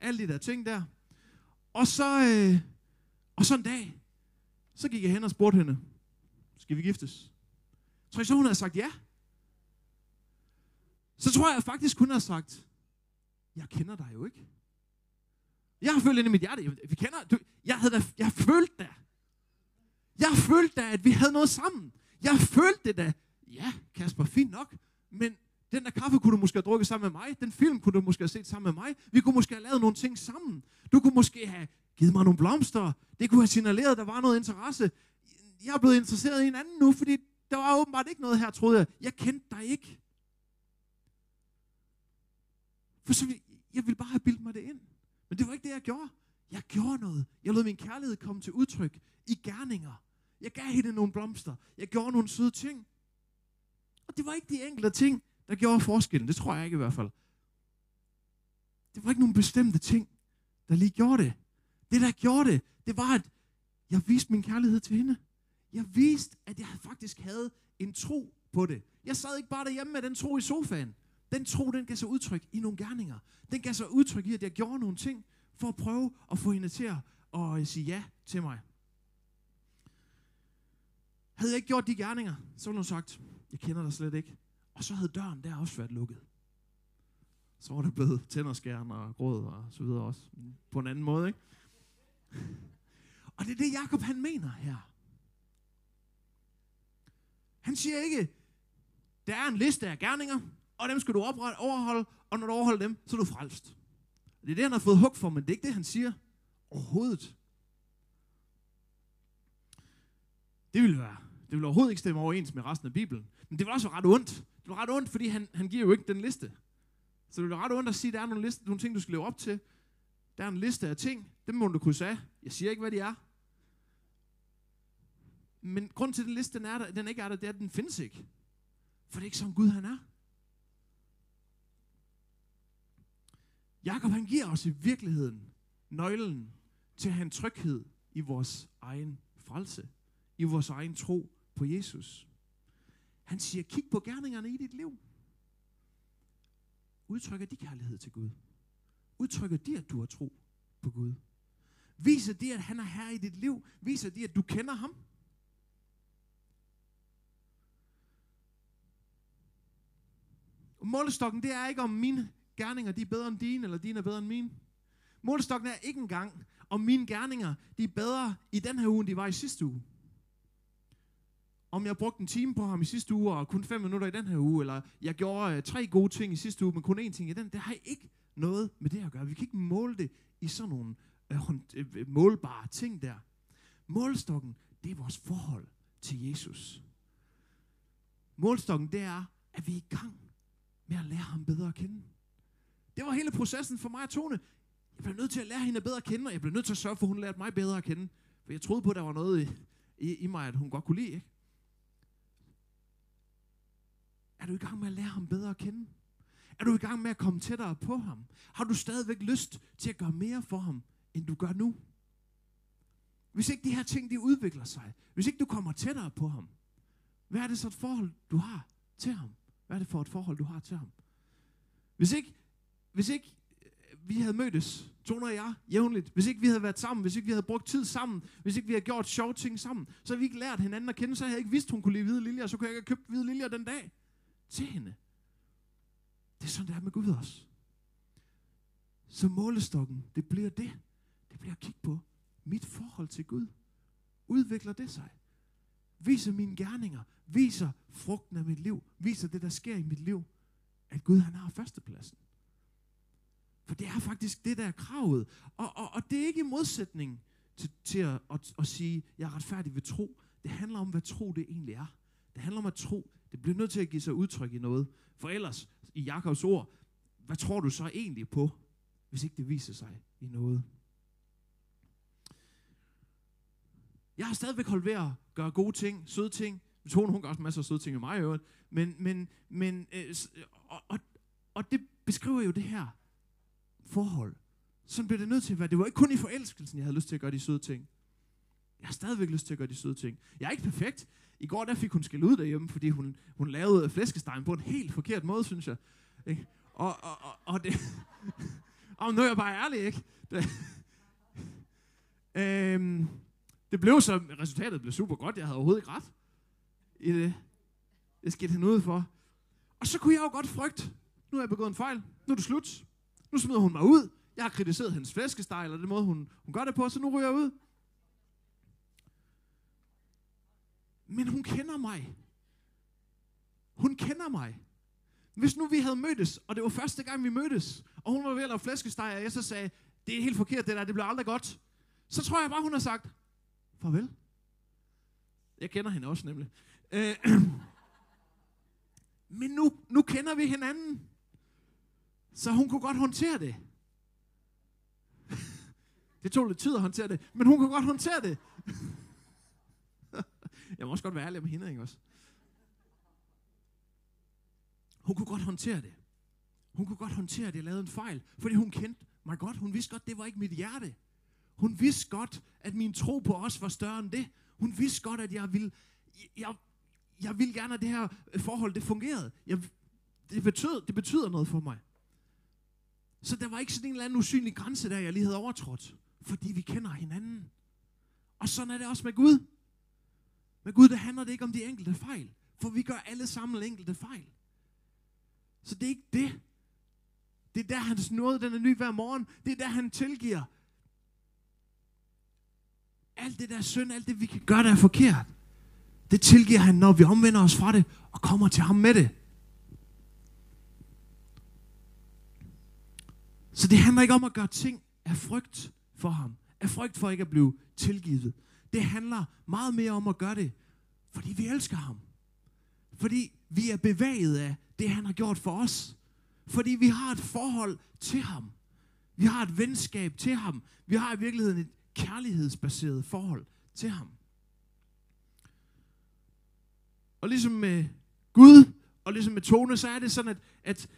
alle de der ting der. Og så, øh, og så en dag, så gik jeg hen og spurgte hende, skal vi giftes? Tror I så, hun havde sagt ja? Så tror jeg faktisk, hun har sagt, jeg kender dig jo ikke. Jeg har følt ind i mit hjerte, vi kender, du, jeg havde da, jeg følte da. Jeg følte da, at vi havde noget sammen. Jeg følte det da. Ja, Kasper, fint nok. Men den der kaffe kunne du måske have drukket sammen med mig. Den film kunne du måske have set sammen med mig. Vi kunne måske have lavet nogle ting sammen. Du kunne måske have givet mig nogle blomster. Det kunne have signaleret, at der var noget interesse. Jeg er blevet interesseret i en anden nu, fordi der var åbenbart ikke noget her, troede jeg. Jeg kendte dig ikke. For så jeg ville bare have bildt mig det ind. Men det var ikke det, jeg gjorde. Jeg gjorde noget. Jeg lod min kærlighed komme til udtryk i gerninger. Jeg gav hende nogle blomster. Jeg gjorde nogle søde ting. Og det var ikke de enkelte ting, der gjorde forskellen. Det tror jeg ikke i hvert fald. Det var ikke nogen bestemte ting, der lige gjorde det. Det, der gjorde det, det var, at jeg viste min kærlighed til hende. Jeg viste, at jeg faktisk havde en tro på det. Jeg sad ikke bare derhjemme med den tro i sofaen. Den tro, den gav sig udtryk i nogle gerninger. Den gav sig udtryk i, at jeg gjorde nogle ting, for at prøve at få hende til at øh, sige ja til mig. Havde jeg ikke gjort de gerninger, så ville hun sagt, jeg kender dig slet ikke. Og så havde døren der også været lukket. Så var det blevet tænderskærn og gråd og så videre også. Mm, på en anden måde, ikke? Og det er det, Jakob han mener her. Han siger ikke, der er en liste af gerninger, og dem skal du oprette, overholde, og når du overholder dem, så er du frelst. Det er det, han har fået hug for, men det er ikke det, han siger overhovedet. Det ville være, det ville overhovedet ikke stemme overens med resten af Bibelen. Men det var også ret ondt. Det var ret ondt, fordi han, han giver jo ikke den liste. Så det var ret ondt at sige, at der er nogle, liste, nogle ting, du skal leve op til. Der er en liste af ting, dem må du krydse af. Jeg siger ikke, hvad de er. Men grund til, at den liste den er der, den ikke er der, det er, at den findes ikke. For det er ikke sådan Gud han er. Jakob han giver os i virkeligheden nøglen til at have en tryghed i vores egen frelse. I vores egen tro på Jesus. Han siger, kig på gerningerne i dit liv. Udtrykker de kærlighed til Gud? Udtrykker de, at du har tro på Gud? Viser de, at han er her i dit liv? Viser de, at du kender ham? Og målestokken, det er ikke om mine gerninger, de er bedre end dine, eller dine er bedre end mine. Målestokken er ikke engang, om mine gerninger, de er bedre i den her uge, end de var i sidste uge om jeg brugte en time på ham i sidste uge, og kun fem minutter i den her uge, eller jeg gjorde øh, tre gode ting i sidste uge, men kun én ting i den, det har ikke noget med det at gøre. Vi kan ikke måle det i sådan nogle øh, øh målbare ting der. Målstokken, det er vores forhold til Jesus. Målstokken, det er, at vi er i gang med at lære ham bedre at kende. Det var hele processen for mig og Tone. Jeg blev nødt til at lære hende bedre at kende, og jeg blev nødt til at sørge for, at hun lærte mig bedre at kende. For jeg troede på, at der var noget i, i, i mig, at hun godt kunne lide, ikke? Er du i gang med at lære ham bedre at kende? Er du i gang med at komme tættere på ham? Har du stadigvæk lyst til at gøre mere for ham, end du gør nu? Hvis ikke de her ting, de udvikler sig, hvis ikke du kommer tættere på ham, hvad er det så et forhold, du har til ham? Hvad er det for et forhold, du har til ham? Hvis ikke, hvis ikke øh, vi havde mødtes, Tone og jeg, jævnligt, hvis ikke vi havde været sammen, hvis ikke vi havde brugt tid sammen, hvis ikke vi havde gjort sjove ting sammen, så havde vi ikke lært hinanden at kende, så havde jeg ikke vidst, hun kunne lide hvide liljer, så kunne jeg ikke have købt hvide liljer den dag til hende. Det er sådan, det er med Gud også. Så målestokken, det bliver det. Det bliver at kigge på mit forhold til Gud. Udvikler det sig? Viser mine gerninger? Viser frugten af mit liv? Viser det, der sker i mit liv? At Gud, han har førstepladsen. For det er faktisk det, der er kravet. Og, og, og det er ikke i modsætning til, til at, at, at sige, jeg er retfærdig ved tro. Det handler om, hvad tro det egentlig er. Det handler om at tro. Det bliver nødt til at give sig udtryk i noget. For ellers, i Jakobs ord, hvad tror du så egentlig på, hvis ikke det viser sig i noget? Jeg har stadigvæk holdt ved at gøre gode ting, søde ting. Tone, hun gør også masser af søde ting i mig i øvrigt. Men, men, men øh, og, og, og det beskriver jo det her forhold. Sådan bliver det nødt til at være. Det var ikke kun i forelskelsen, jeg havde lyst til at gøre de søde ting. Jeg har stadigvæk lyst til at gøre de søde ting. Jeg er ikke perfekt. I går der fik hun skæld ud derhjemme, fordi hun, hun lavede flæskestegen på en helt forkert måde, synes jeg. Ikke? Og, og, og, og det... og nu er jeg bare ærlig, ikke? Det, øhm, det blev så, resultatet blev super godt. Jeg havde overhovedet ikke ret i det. Det skete han ud for. Og så kunne jeg jo godt frygte, nu har jeg begået en fejl. Nu er det slut. Nu smider hun mig ud. Jeg har kritiseret hendes flæskesteg, eller den måde, hun, hun gør det på, så nu ryger jeg ud. Men hun kender mig. Hun kender mig. Hvis nu vi havde mødtes, og det var første gang, vi mødtes, og hun var ved at lave flæskesteg, og jeg så sagde, det er helt forkert det der, det bliver aldrig godt. Så tror jeg bare, hun har sagt, farvel. Jeg kender hende også nemlig. Øh, men nu, nu kender vi hinanden. Så hun kunne godt håndtere det. Det tog lidt tid at håndtere det, men hun kunne godt håndtere det. Jeg må også godt være ærlig med hende, ikke også? Hun kunne godt håndtere det. Hun kunne godt håndtere, at jeg lavede en fejl, fordi hun kendte mig godt. Hun vidste godt, det var ikke mit hjerte. Hun vidste godt, at min tro på os var større end det. Hun vidste godt, at jeg ville, jeg, jeg ville gerne, at det her forhold det fungerede. Jeg, det, betød, det betyder noget for mig. Så der var ikke sådan en eller anden usynlig grænse der, jeg lige havde overtrådt. Fordi vi kender hinanden. Og sådan er det også med Gud. Med Gud, det handler det ikke om de enkelte fejl. For vi gør alle sammen enkelte fejl. Så det er ikke det. Det er der, hans nåde, den er ny hver morgen. Det er der, han tilgiver. Alt det der synd, alt det vi kan gøre, der er forkert. Det tilgiver han, når vi omvender os fra det og kommer til ham med det. Så det handler ikke om at gøre ting af frygt for ham. Af frygt for ikke at blive tilgivet. Det handler meget mere om at gøre det, fordi vi elsker ham. Fordi vi er bevæget af det, han har gjort for os. Fordi vi har et forhold til ham. Vi har et venskab til ham. Vi har i virkeligheden et kærlighedsbaseret forhold til ham. Og ligesom med Gud, og ligesom med Tone, så er det sådan, at, at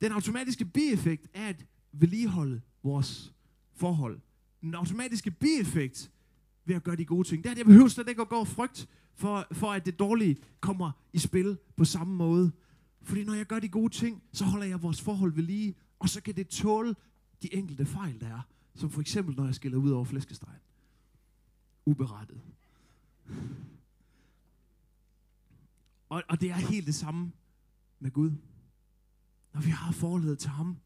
den automatiske bieffekt er at vedligeholde vores forhold. Den automatiske bieffekt ved at gøre de gode ting. Det er, at jeg behøver slet ikke at gå og frygt for, for, at det dårlige kommer i spil på samme måde. Fordi når jeg gør de gode ting, så holder jeg vores forhold ved lige, og så kan det tåle de enkelte fejl, der er. Som for eksempel, når jeg skiller ud over flæskestegen. Uberettet. Og, og det er helt det samme med Gud. Når vi har forholdet til ham,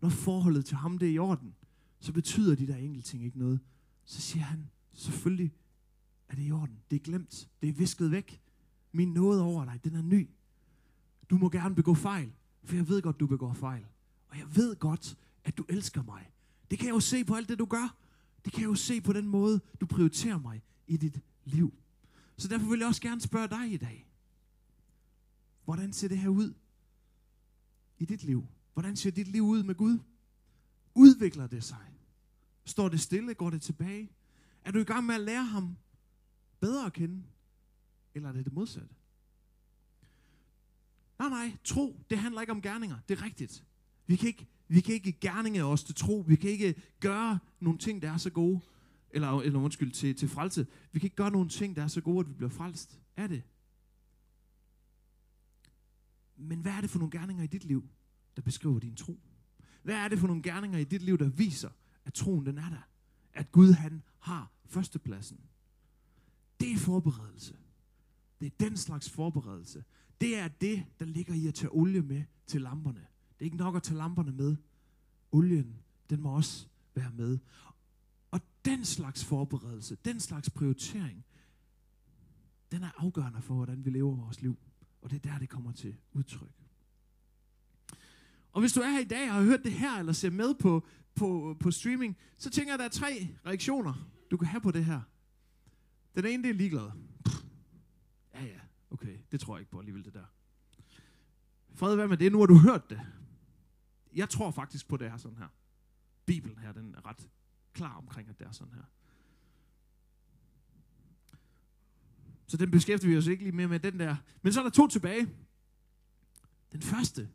når forholdet til ham det er i orden, så betyder de der enkelte ting ikke noget. Så siger han, selvfølgelig er det i orden. Det er glemt. Det er visket væk. Min nåde over dig, den er ny. Du må gerne begå fejl, for jeg ved godt, du begår fejl. Og jeg ved godt, at du elsker mig. Det kan jeg jo se på alt det, du gør. Det kan jeg jo se på den måde, du prioriterer mig i dit liv. Så derfor vil jeg også gerne spørge dig i dag. Hvordan ser det her ud i dit liv? Hvordan ser dit liv ud med Gud? Udvikler det sig? Står det stille? Går det tilbage? Er du i gang med at lære ham bedre at kende? Eller er det det modsatte? Nej, nej, tro, det handler ikke om gerninger. Det er rigtigt. Vi kan ikke, vi kan ikke gerninge os til tro. Vi kan ikke gøre nogle ting, der er så gode. Eller, eller undskyld, til, til frelse. Vi kan ikke gøre nogle ting, der er så gode, at vi bliver frelst. Er det? Men hvad er det for nogle gerninger i dit liv, der beskriver din tro? Hvad er det for nogle gerninger i dit liv, der viser, at troen den er der? At Gud han har førstepladsen. Det er forberedelse. Det er den slags forberedelse. Det er det, der ligger i at tage olie med til lamperne. Det er ikke nok at tage lamperne med. Olien, den må også være med. Og den slags forberedelse, den slags prioritering, den er afgørende for, hvordan vi lever vores liv. Og det er der, det kommer til udtryk. Og hvis du er her i dag og har hørt det her, eller ser med på, på, på streaming, så tænker jeg, at der er tre reaktioner, du kan have på det her. Den ene, det er ligeglad. Ja, ja, okay, det tror jeg ikke på alligevel, det der. Fred, hvad med det? Nu har du hørt det. Jeg tror faktisk på, det er sådan her. Bibelen her, den er ret klar omkring, at det er sådan her. Så den beskæftiger vi os ikke lige mere med den der. Men så er der to tilbage. Den første,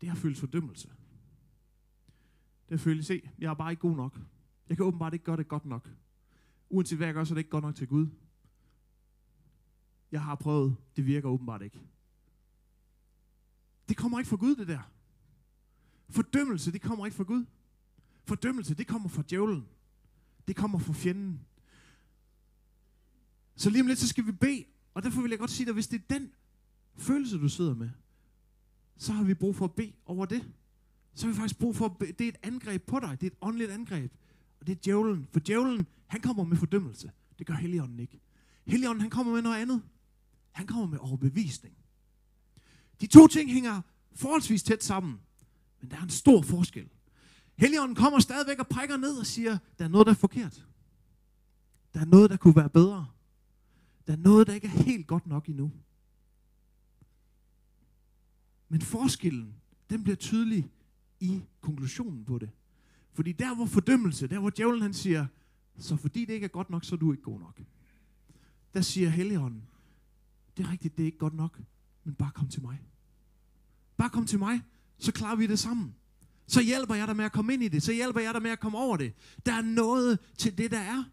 det er følelse fordømmelse. Det er se, jeg er bare ikke god nok. Jeg kan åbenbart ikke gøre det godt nok. Uanset hvad jeg gør, så er det ikke godt nok til Gud. Jeg har prøvet, det virker åbenbart ikke. Det kommer ikke fra Gud, det der. Fordømmelse, det kommer ikke fra Gud. Fordømmelse, det kommer fra djævlen. Det kommer fra fjenden. Så lige om lidt, så skal vi bede. Og derfor vil jeg godt sige dig, hvis det er den følelse, du sidder med, så har vi brug for at bede over det. Så har vi faktisk brug for at bede. Det er et angreb på dig. Det er et åndeligt angreb. Og det er djævlen. For djævlen, han kommer med fordømmelse. Det gør Helligånden ikke. Helligånden, han kommer med noget andet. Han kommer med overbevisning. De to ting hænger forholdsvis tæt sammen. Men der er en stor forskel. Helligånden kommer stadigvæk og prikker ned og siger, der er noget, der er forkert. Der er noget, der kunne være bedre. Der er noget, der ikke er helt godt nok endnu. Men forskellen, den bliver tydelig i konklusionen på det. Fordi der hvor fordømmelse, der hvor djævlen han siger, så fordi det ikke er godt nok, så er du ikke god nok. Der siger Helligånden, det er rigtigt, det er ikke godt nok, men bare kom til mig. Bare kom til mig, så klarer vi det sammen. Så hjælper jeg dig med at komme ind i det. Så hjælper jeg dig med at komme over det. Der er noget til det, der er.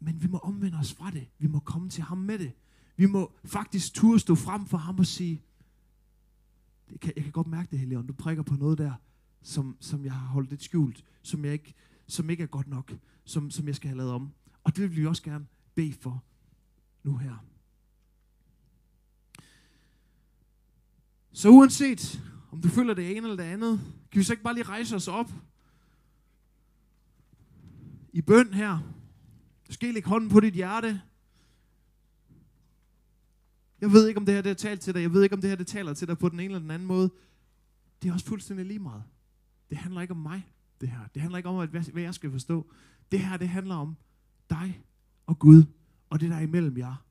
Men vi må omvende os fra det. Vi må komme til ham med det. Vi må faktisk turde stå frem for ham og sige, det kan, jeg kan godt mærke det, Helion. Du prikker på noget der, som, som jeg har holdt lidt skjult, som, jeg ikke, som ikke er godt nok, som, som jeg skal have lavet om. Og det vil vi også gerne bede for nu her. Så uanset om du føler det ene eller det andet, kan vi så ikke bare lige rejse os op i bøn her. Måske skal lægge hånden på dit hjerte. Jeg ved ikke, om det her det er talt til dig. Jeg ved ikke, om det her det taler til dig på den ene eller den anden måde. Det er også fuldstændig lige meget. Det handler ikke om mig, det her. Det handler ikke om, hvad jeg skal forstå. Det her, det handler om dig og Gud, og det der er imellem jer.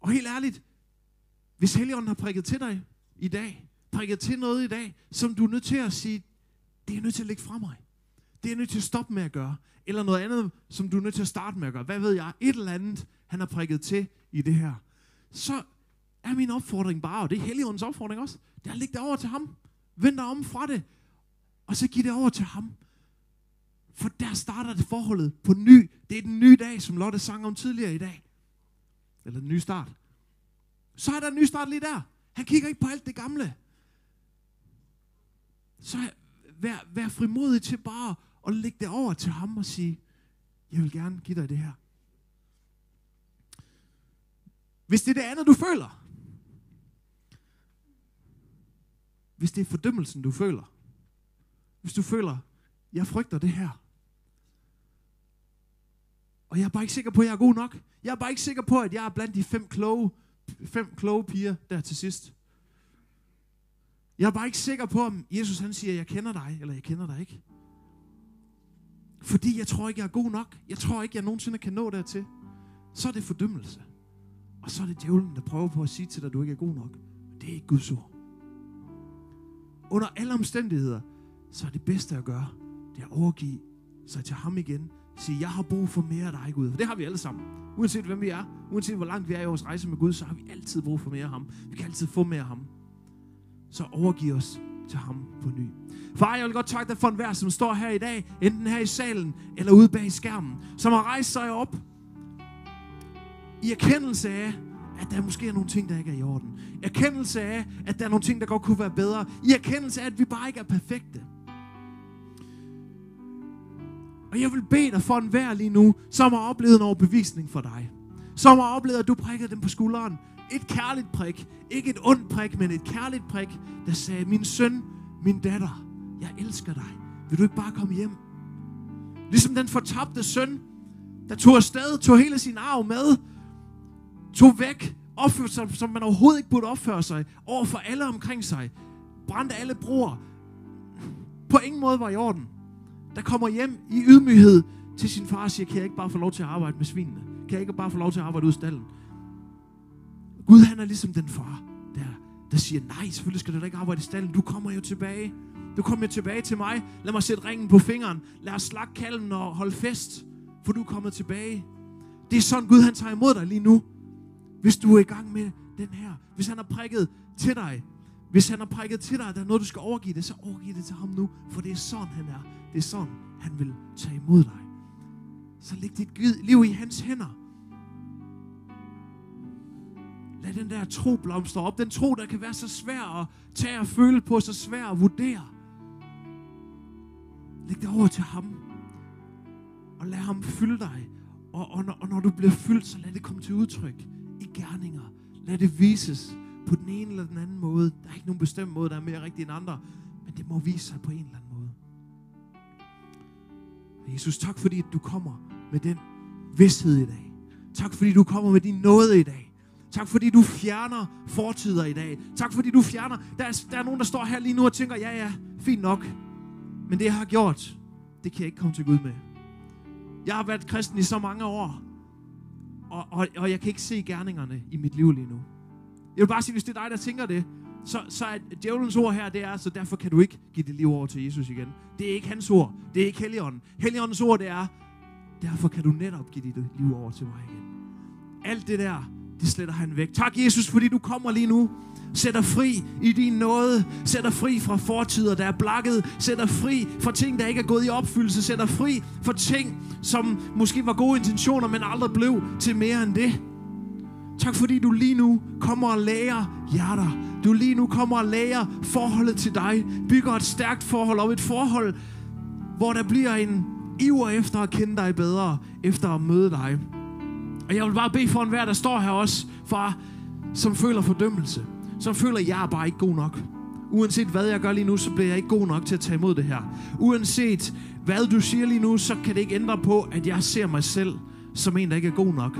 Og helt ærligt, hvis Helligånden har prikket til dig i dag, prikket til noget i dag, som du er nødt til at sige, det er nødt til at lægge fra mig. Det er nødt til at stoppe med at gøre. Eller noget andet, som du er nødt til at starte med at gøre. Hvad ved jeg? Et eller andet, han har prikket til i det her. Så er min opfordring bare, og det er Helligåndens opfordring også, det er at lægge det over til ham. Vend dig om fra det. Og så giv det over til ham. For der starter det forholdet på ny. Det er den nye dag, som Lotte sang om tidligere i dag. Eller den nye start. Så er der en ny start lige der. Han kigger ikke på alt det gamle. Så vær, vær frimodig til bare og lægge det over til ham og sige, jeg vil gerne give dig det her. Hvis det er det andet, du føler. Hvis det er fordømmelsen, du føler. Hvis du føler, jeg frygter det her. Og jeg er bare ikke sikker på, at jeg er god nok. Jeg er bare ikke sikker på, at jeg er blandt de fem kloge, fem kloge piger der til sidst. Jeg er bare ikke sikker på, om Jesus han siger, jeg kender dig, eller jeg kender dig ikke. Fordi jeg tror ikke, jeg er god nok. Jeg tror ikke, jeg nogensinde kan nå dertil. Så er det fordømmelse. Og så er det djævlen, der prøver på at sige til dig, at du ikke er god nok. Det er ikke Guds ord. Under alle omstændigheder, så er det bedste at gøre, det er at overgive sig til ham igen, Sige, jeg har brug for mere af dig, Gud. For det har vi alle sammen. Uanset hvem vi er, uanset hvor langt vi er i vores rejse med Gud, så har vi altid brug for mere af ham. Vi kan altid få mere af ham. Så overgiv os til ham på ny. Far, jeg vil godt takke dig for en hver, som står her i dag, enten her i salen eller ude bag skærmen, som har rejst sig op i erkendelse af, at der måske er nogle ting, der ikke er i orden. I erkendelse af, at der er nogle ting, der godt kunne være bedre. I erkendelse af, at vi bare ikke er perfekte. Og jeg vil bede dig for en hver lige nu, som har oplevet en overbevisning for dig. Som har oplevet, at du prikkede dem på skulderen. Et kærligt prik. Ikke et ondt prik, men et kærligt prik, der sagde, min søn, min datter, jeg elsker dig. Vil du ikke bare komme hjem? Ligesom den fortabte søn, der tog afsted, tog hele sin arv med, tog væk, opførte sig, som man overhovedet ikke burde opføre sig, over for alle omkring sig, brændte alle broer, på ingen måde var i orden, der kommer hjem i ydmyghed til sin far og siger, kan jeg ikke bare få lov til at arbejde med svinene? Kan jeg ikke bare få lov til at arbejde ud i stallen? Gud han er ligesom den far, der, der siger, nej, selvfølgelig skal du da ikke arbejde i stallen, du kommer jo tilbage. Du kommer jo tilbage til mig. Lad mig sætte ringen på fingeren. Lad os slakke kalven og holde fest, for du er kommet tilbage. Det er sådan, Gud han tager imod dig lige nu. Hvis du er i gang med den her. Hvis han har prikket til dig. Hvis han har prikket til dig, at der er noget, du skal overgive det, så overgiv det til ham nu. For det er sådan, han er. Det er sådan, han vil tage imod dig. Så læg dit liv i hans hænder. Lad den der tro blomstre op. Den tro, der kan være så svær at tage og føle på, så svær at vurdere. Læg det over til ham. Og lad ham fylde dig. Og, og, når, og når du bliver fyldt, så lad det komme til udtryk i gerninger. Lad det vises på den ene eller den anden måde. Der er ikke nogen bestemt måde, der er mere rigtig end andre. Men det må vise sig på en eller anden måde. Jesus, tak fordi at du kommer med den vidshed i dag. Tak fordi du kommer med din nåde i dag. Tak fordi du fjerner fortider i dag. Tak fordi du fjerner... Der er, der er nogen, der står her lige nu og tænker, ja ja, fint nok. Men det jeg har gjort, det kan jeg ikke komme til Gud med. Jeg har været kristen i så mange år, og, og, og jeg kan ikke se gerningerne i mit liv lige nu. Jeg vil bare sige, hvis det er dig, der tænker det, så, så er djævelens ord her, det er, så derfor kan du ikke give dit liv over til Jesus igen. Det er ikke hans ord. Det er ikke Helligånden. Helligåndens ord, det er, derfor kan du netop give dit liv over til mig igen. Alt det der, det sletter han væk. Tak, Jesus, fordi du kommer lige nu. Sætter fri i din nåde. Sætter fri fra fortider, der er blakket. Sætter fri fra ting, der ikke er gået i opfyldelse. Sætter fri fra ting, som måske var gode intentioner, men aldrig blev til mere end det. Tak fordi du lige nu kommer og lærer hjerter. Du lige nu kommer og lærer forholdet til dig. Bygger et stærkt forhold og et forhold, hvor der bliver en iver efter at kende dig bedre, efter at møde dig. Og jeg vil bare bede for enhver, der står her også, far, som føler fordømmelse. Som føler, at jeg er bare ikke god nok. Uanset hvad jeg gør lige nu, så bliver jeg ikke god nok til at tage imod det her. Uanset hvad du siger lige nu, så kan det ikke ændre på, at jeg ser mig selv som en, der ikke er god nok.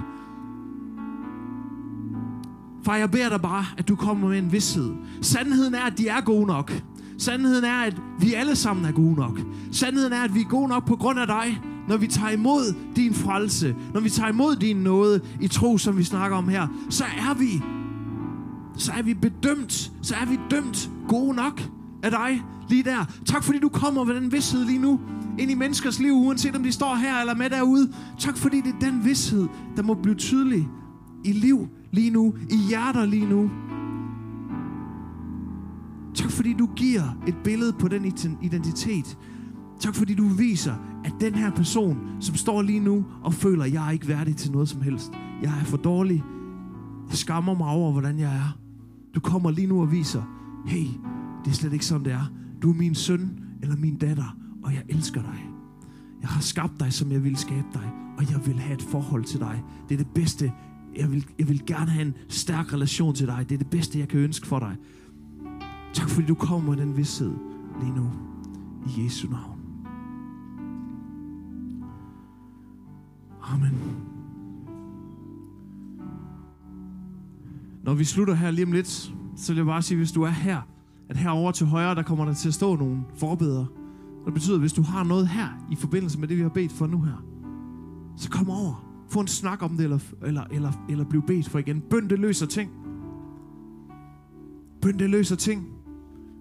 Far, jeg beder dig bare, at du kommer med en vidshed. Sandheden er, at de er gode nok. Sandheden er, at vi alle sammen er gode nok. Sandheden er, at vi er gode nok på grund af dig, når vi tager imod din frelse, når vi tager imod din nåde i tro, som vi snakker om her, så er vi, så er vi bedømt, så er vi dømt gode nok af dig lige der. Tak fordi du kommer med den vidshed lige nu ind i menneskers liv, uanset om de står her eller med derude. Tak fordi det er den vidshed, der må blive tydelig i liv lige nu, i hjerter lige nu. Tak fordi du giver et billede på den identitet. Tak fordi du viser, at den her person, som står lige nu og føler, at jeg er ikke værdig til noget som helst. Jeg er for dårlig. Jeg skammer mig over, hvordan jeg er. Du kommer lige nu og viser, hey, det er slet ikke sådan, det er. Du er min søn eller min datter, og jeg elsker dig. Jeg har skabt dig, som jeg ville skabe dig, og jeg vil have et forhold til dig. Det er det bedste. Jeg vil, jeg vil gerne have en stærk relation til dig. Det er det bedste, jeg kan ønske for dig. Tak fordi du kommer med den vidsthed lige nu. I Jesu navn. Amen. Når vi slutter her lige om lidt, så vil jeg bare sige, hvis du er her, at herover til højre, der kommer der til at stå nogle forbedere. Det betyder, at hvis du har noget her i forbindelse med det, vi har bedt for nu her, så kom over. Få en snak om det, eller, eller, eller, eller bliv bedt for igen. Bøn, det løser ting. Bøn, det løser ting.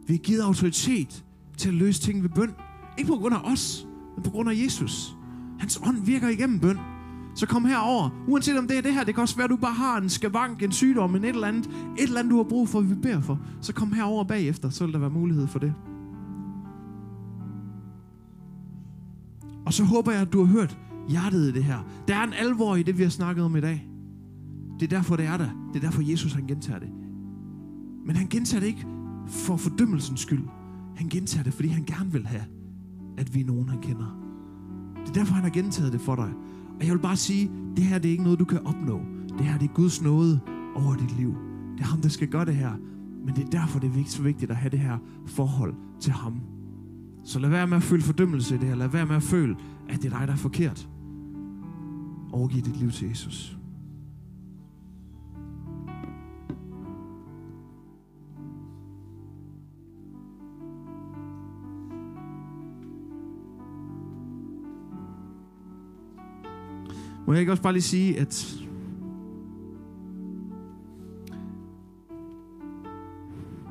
Vi er givet autoritet til at løse ting ved bøn. Ikke på grund af os, men på grund af Jesus. Hans ånd virker igennem bøn. Så kom herover. Uanset om det er det her, det kan også være, at du bare har en skavank, en sygdom, en et eller andet, et eller andet, du har brug for, vi beder for. Så kom herover bagefter, så vil der være mulighed for det. Og så håber jeg, at du har hørt hjertet i det her. Der er en alvor i det, vi har snakket om i dag. Det er derfor, det er der. Det er derfor, Jesus han gentager det. Men han gentager det ikke for fordømmelsens skyld. Han gentager det, fordi han gerne vil have, at vi er nogen, han kender. Det er derfor, han har gentaget det for dig. Og jeg vil bare sige, det her det er ikke noget, du kan opnå. Det her det er Guds nåde over dit liv. Det er ham, der skal gøre det her. Men det er derfor, det er så vigtigt at have det her forhold til ham. Så lad være med at føle fordømmelse i det her. Lad være med at føle, at det er dig, der er forkert. Overgiv dit liv til Jesus. Må jeg ikke også bare lige sige, at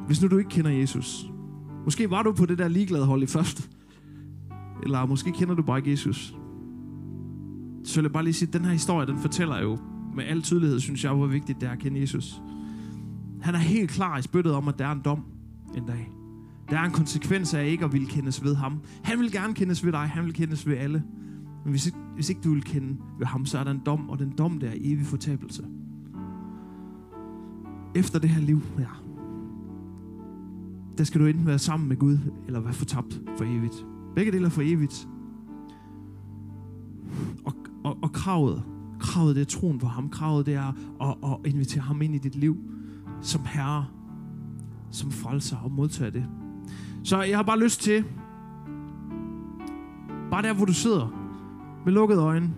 hvis nu du ikke kender Jesus, måske var du på det der ligeglade hold i første, eller måske kender du bare ikke Jesus, så vil jeg bare lige sige, at den her historie, den fortæller jo med al tydelighed, synes jeg, hvor vigtigt det er at kende Jesus. Han er helt klar i spyttet om, at der er en dom en dag. Der er en konsekvens af ikke at ville kendes ved ham. Han vil gerne kendes ved dig, han vil kendes ved alle. Men hvis ikke, hvis ikke du vil kende ved ham, så er der en dom, og den dom der er evig fortabelse. Efter det her liv ja, der skal du enten være sammen med Gud, eller være fortabt for evigt. Begge dele er for evigt. Og, og, og kravet, kravet det er troen på ham. Kravet det er at, at invitere ham ind i dit liv som herre, som frelser og modtager det. Så jeg har bare lyst til, bare der hvor du sidder, med lukkede øjne.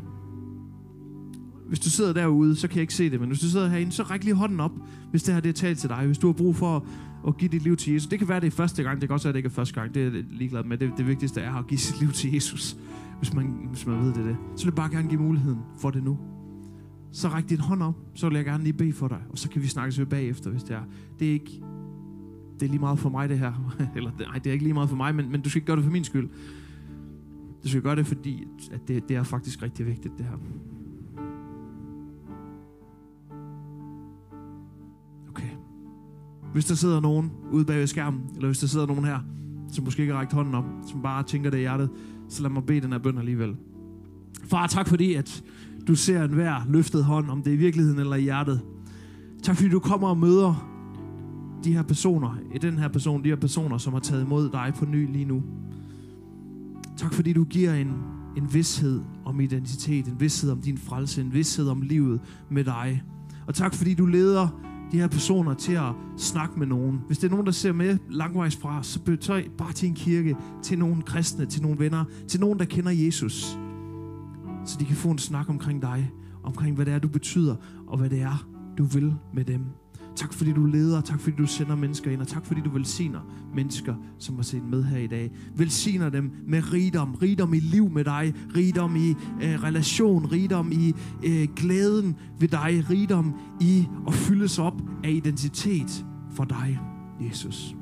Hvis du sidder derude, så kan jeg ikke se det, men hvis du sidder herinde, så ræk lige hånden op, hvis det her det er talt til dig. Hvis du har brug for at give dit liv til Jesus. Det kan være, det er første gang. Det kan også være, det ikke er første gang. Det er ligeglad med. Det, det vigtigste er at give sit liv til Jesus, hvis man, hvis man ved det, det. Så vil jeg bare gerne give muligheden for det nu. Så ræk din hånd op, så vil jeg gerne lige bede for dig. Og så kan vi snakkes ved bagefter, hvis det er. Det er ikke det er lige meget for mig, det her. Eller, nej, det er ikke lige meget for mig, men, men du skal ikke gøre det for min skyld. Du skal gøre det, fordi at det, det er faktisk rigtig vigtigt, det her. Okay. Hvis der sidder nogen ude bag ved skærmen, eller hvis der sidder nogen her, som måske ikke har rækket hånden op, som bare tænker det i hjertet, så lad mig bede den her bøn alligevel. Far, tak fordi, at du ser en hver løftet hånd, om det er i virkeligheden eller i hjertet. Tak fordi du kommer og møder de her personer, i den her person, de her personer, som har taget imod dig på ny lige nu. Tak fordi du giver en, en vidshed om identitet, en vidshed om din frelse, en vidshed om livet med dig. Og tak fordi du leder de her personer til at snakke med nogen. Hvis det er nogen, der ser med langvejs fra, så betøj bare til en kirke, til nogle kristne, til nogle venner, til nogen, der kender Jesus. Så de kan få en snak omkring dig, omkring hvad det er, du betyder, og hvad det er, du vil med dem. Tak fordi du leder, tak fordi du sender mennesker ind, og tak fordi du velsigner mennesker, som har set med her i dag. Velsigner dem med rigdom, rigdom i liv med dig, rigdom i øh, relation, rigdom i øh, glæden ved dig, rigdom i at fyldes op af identitet for dig, Jesus.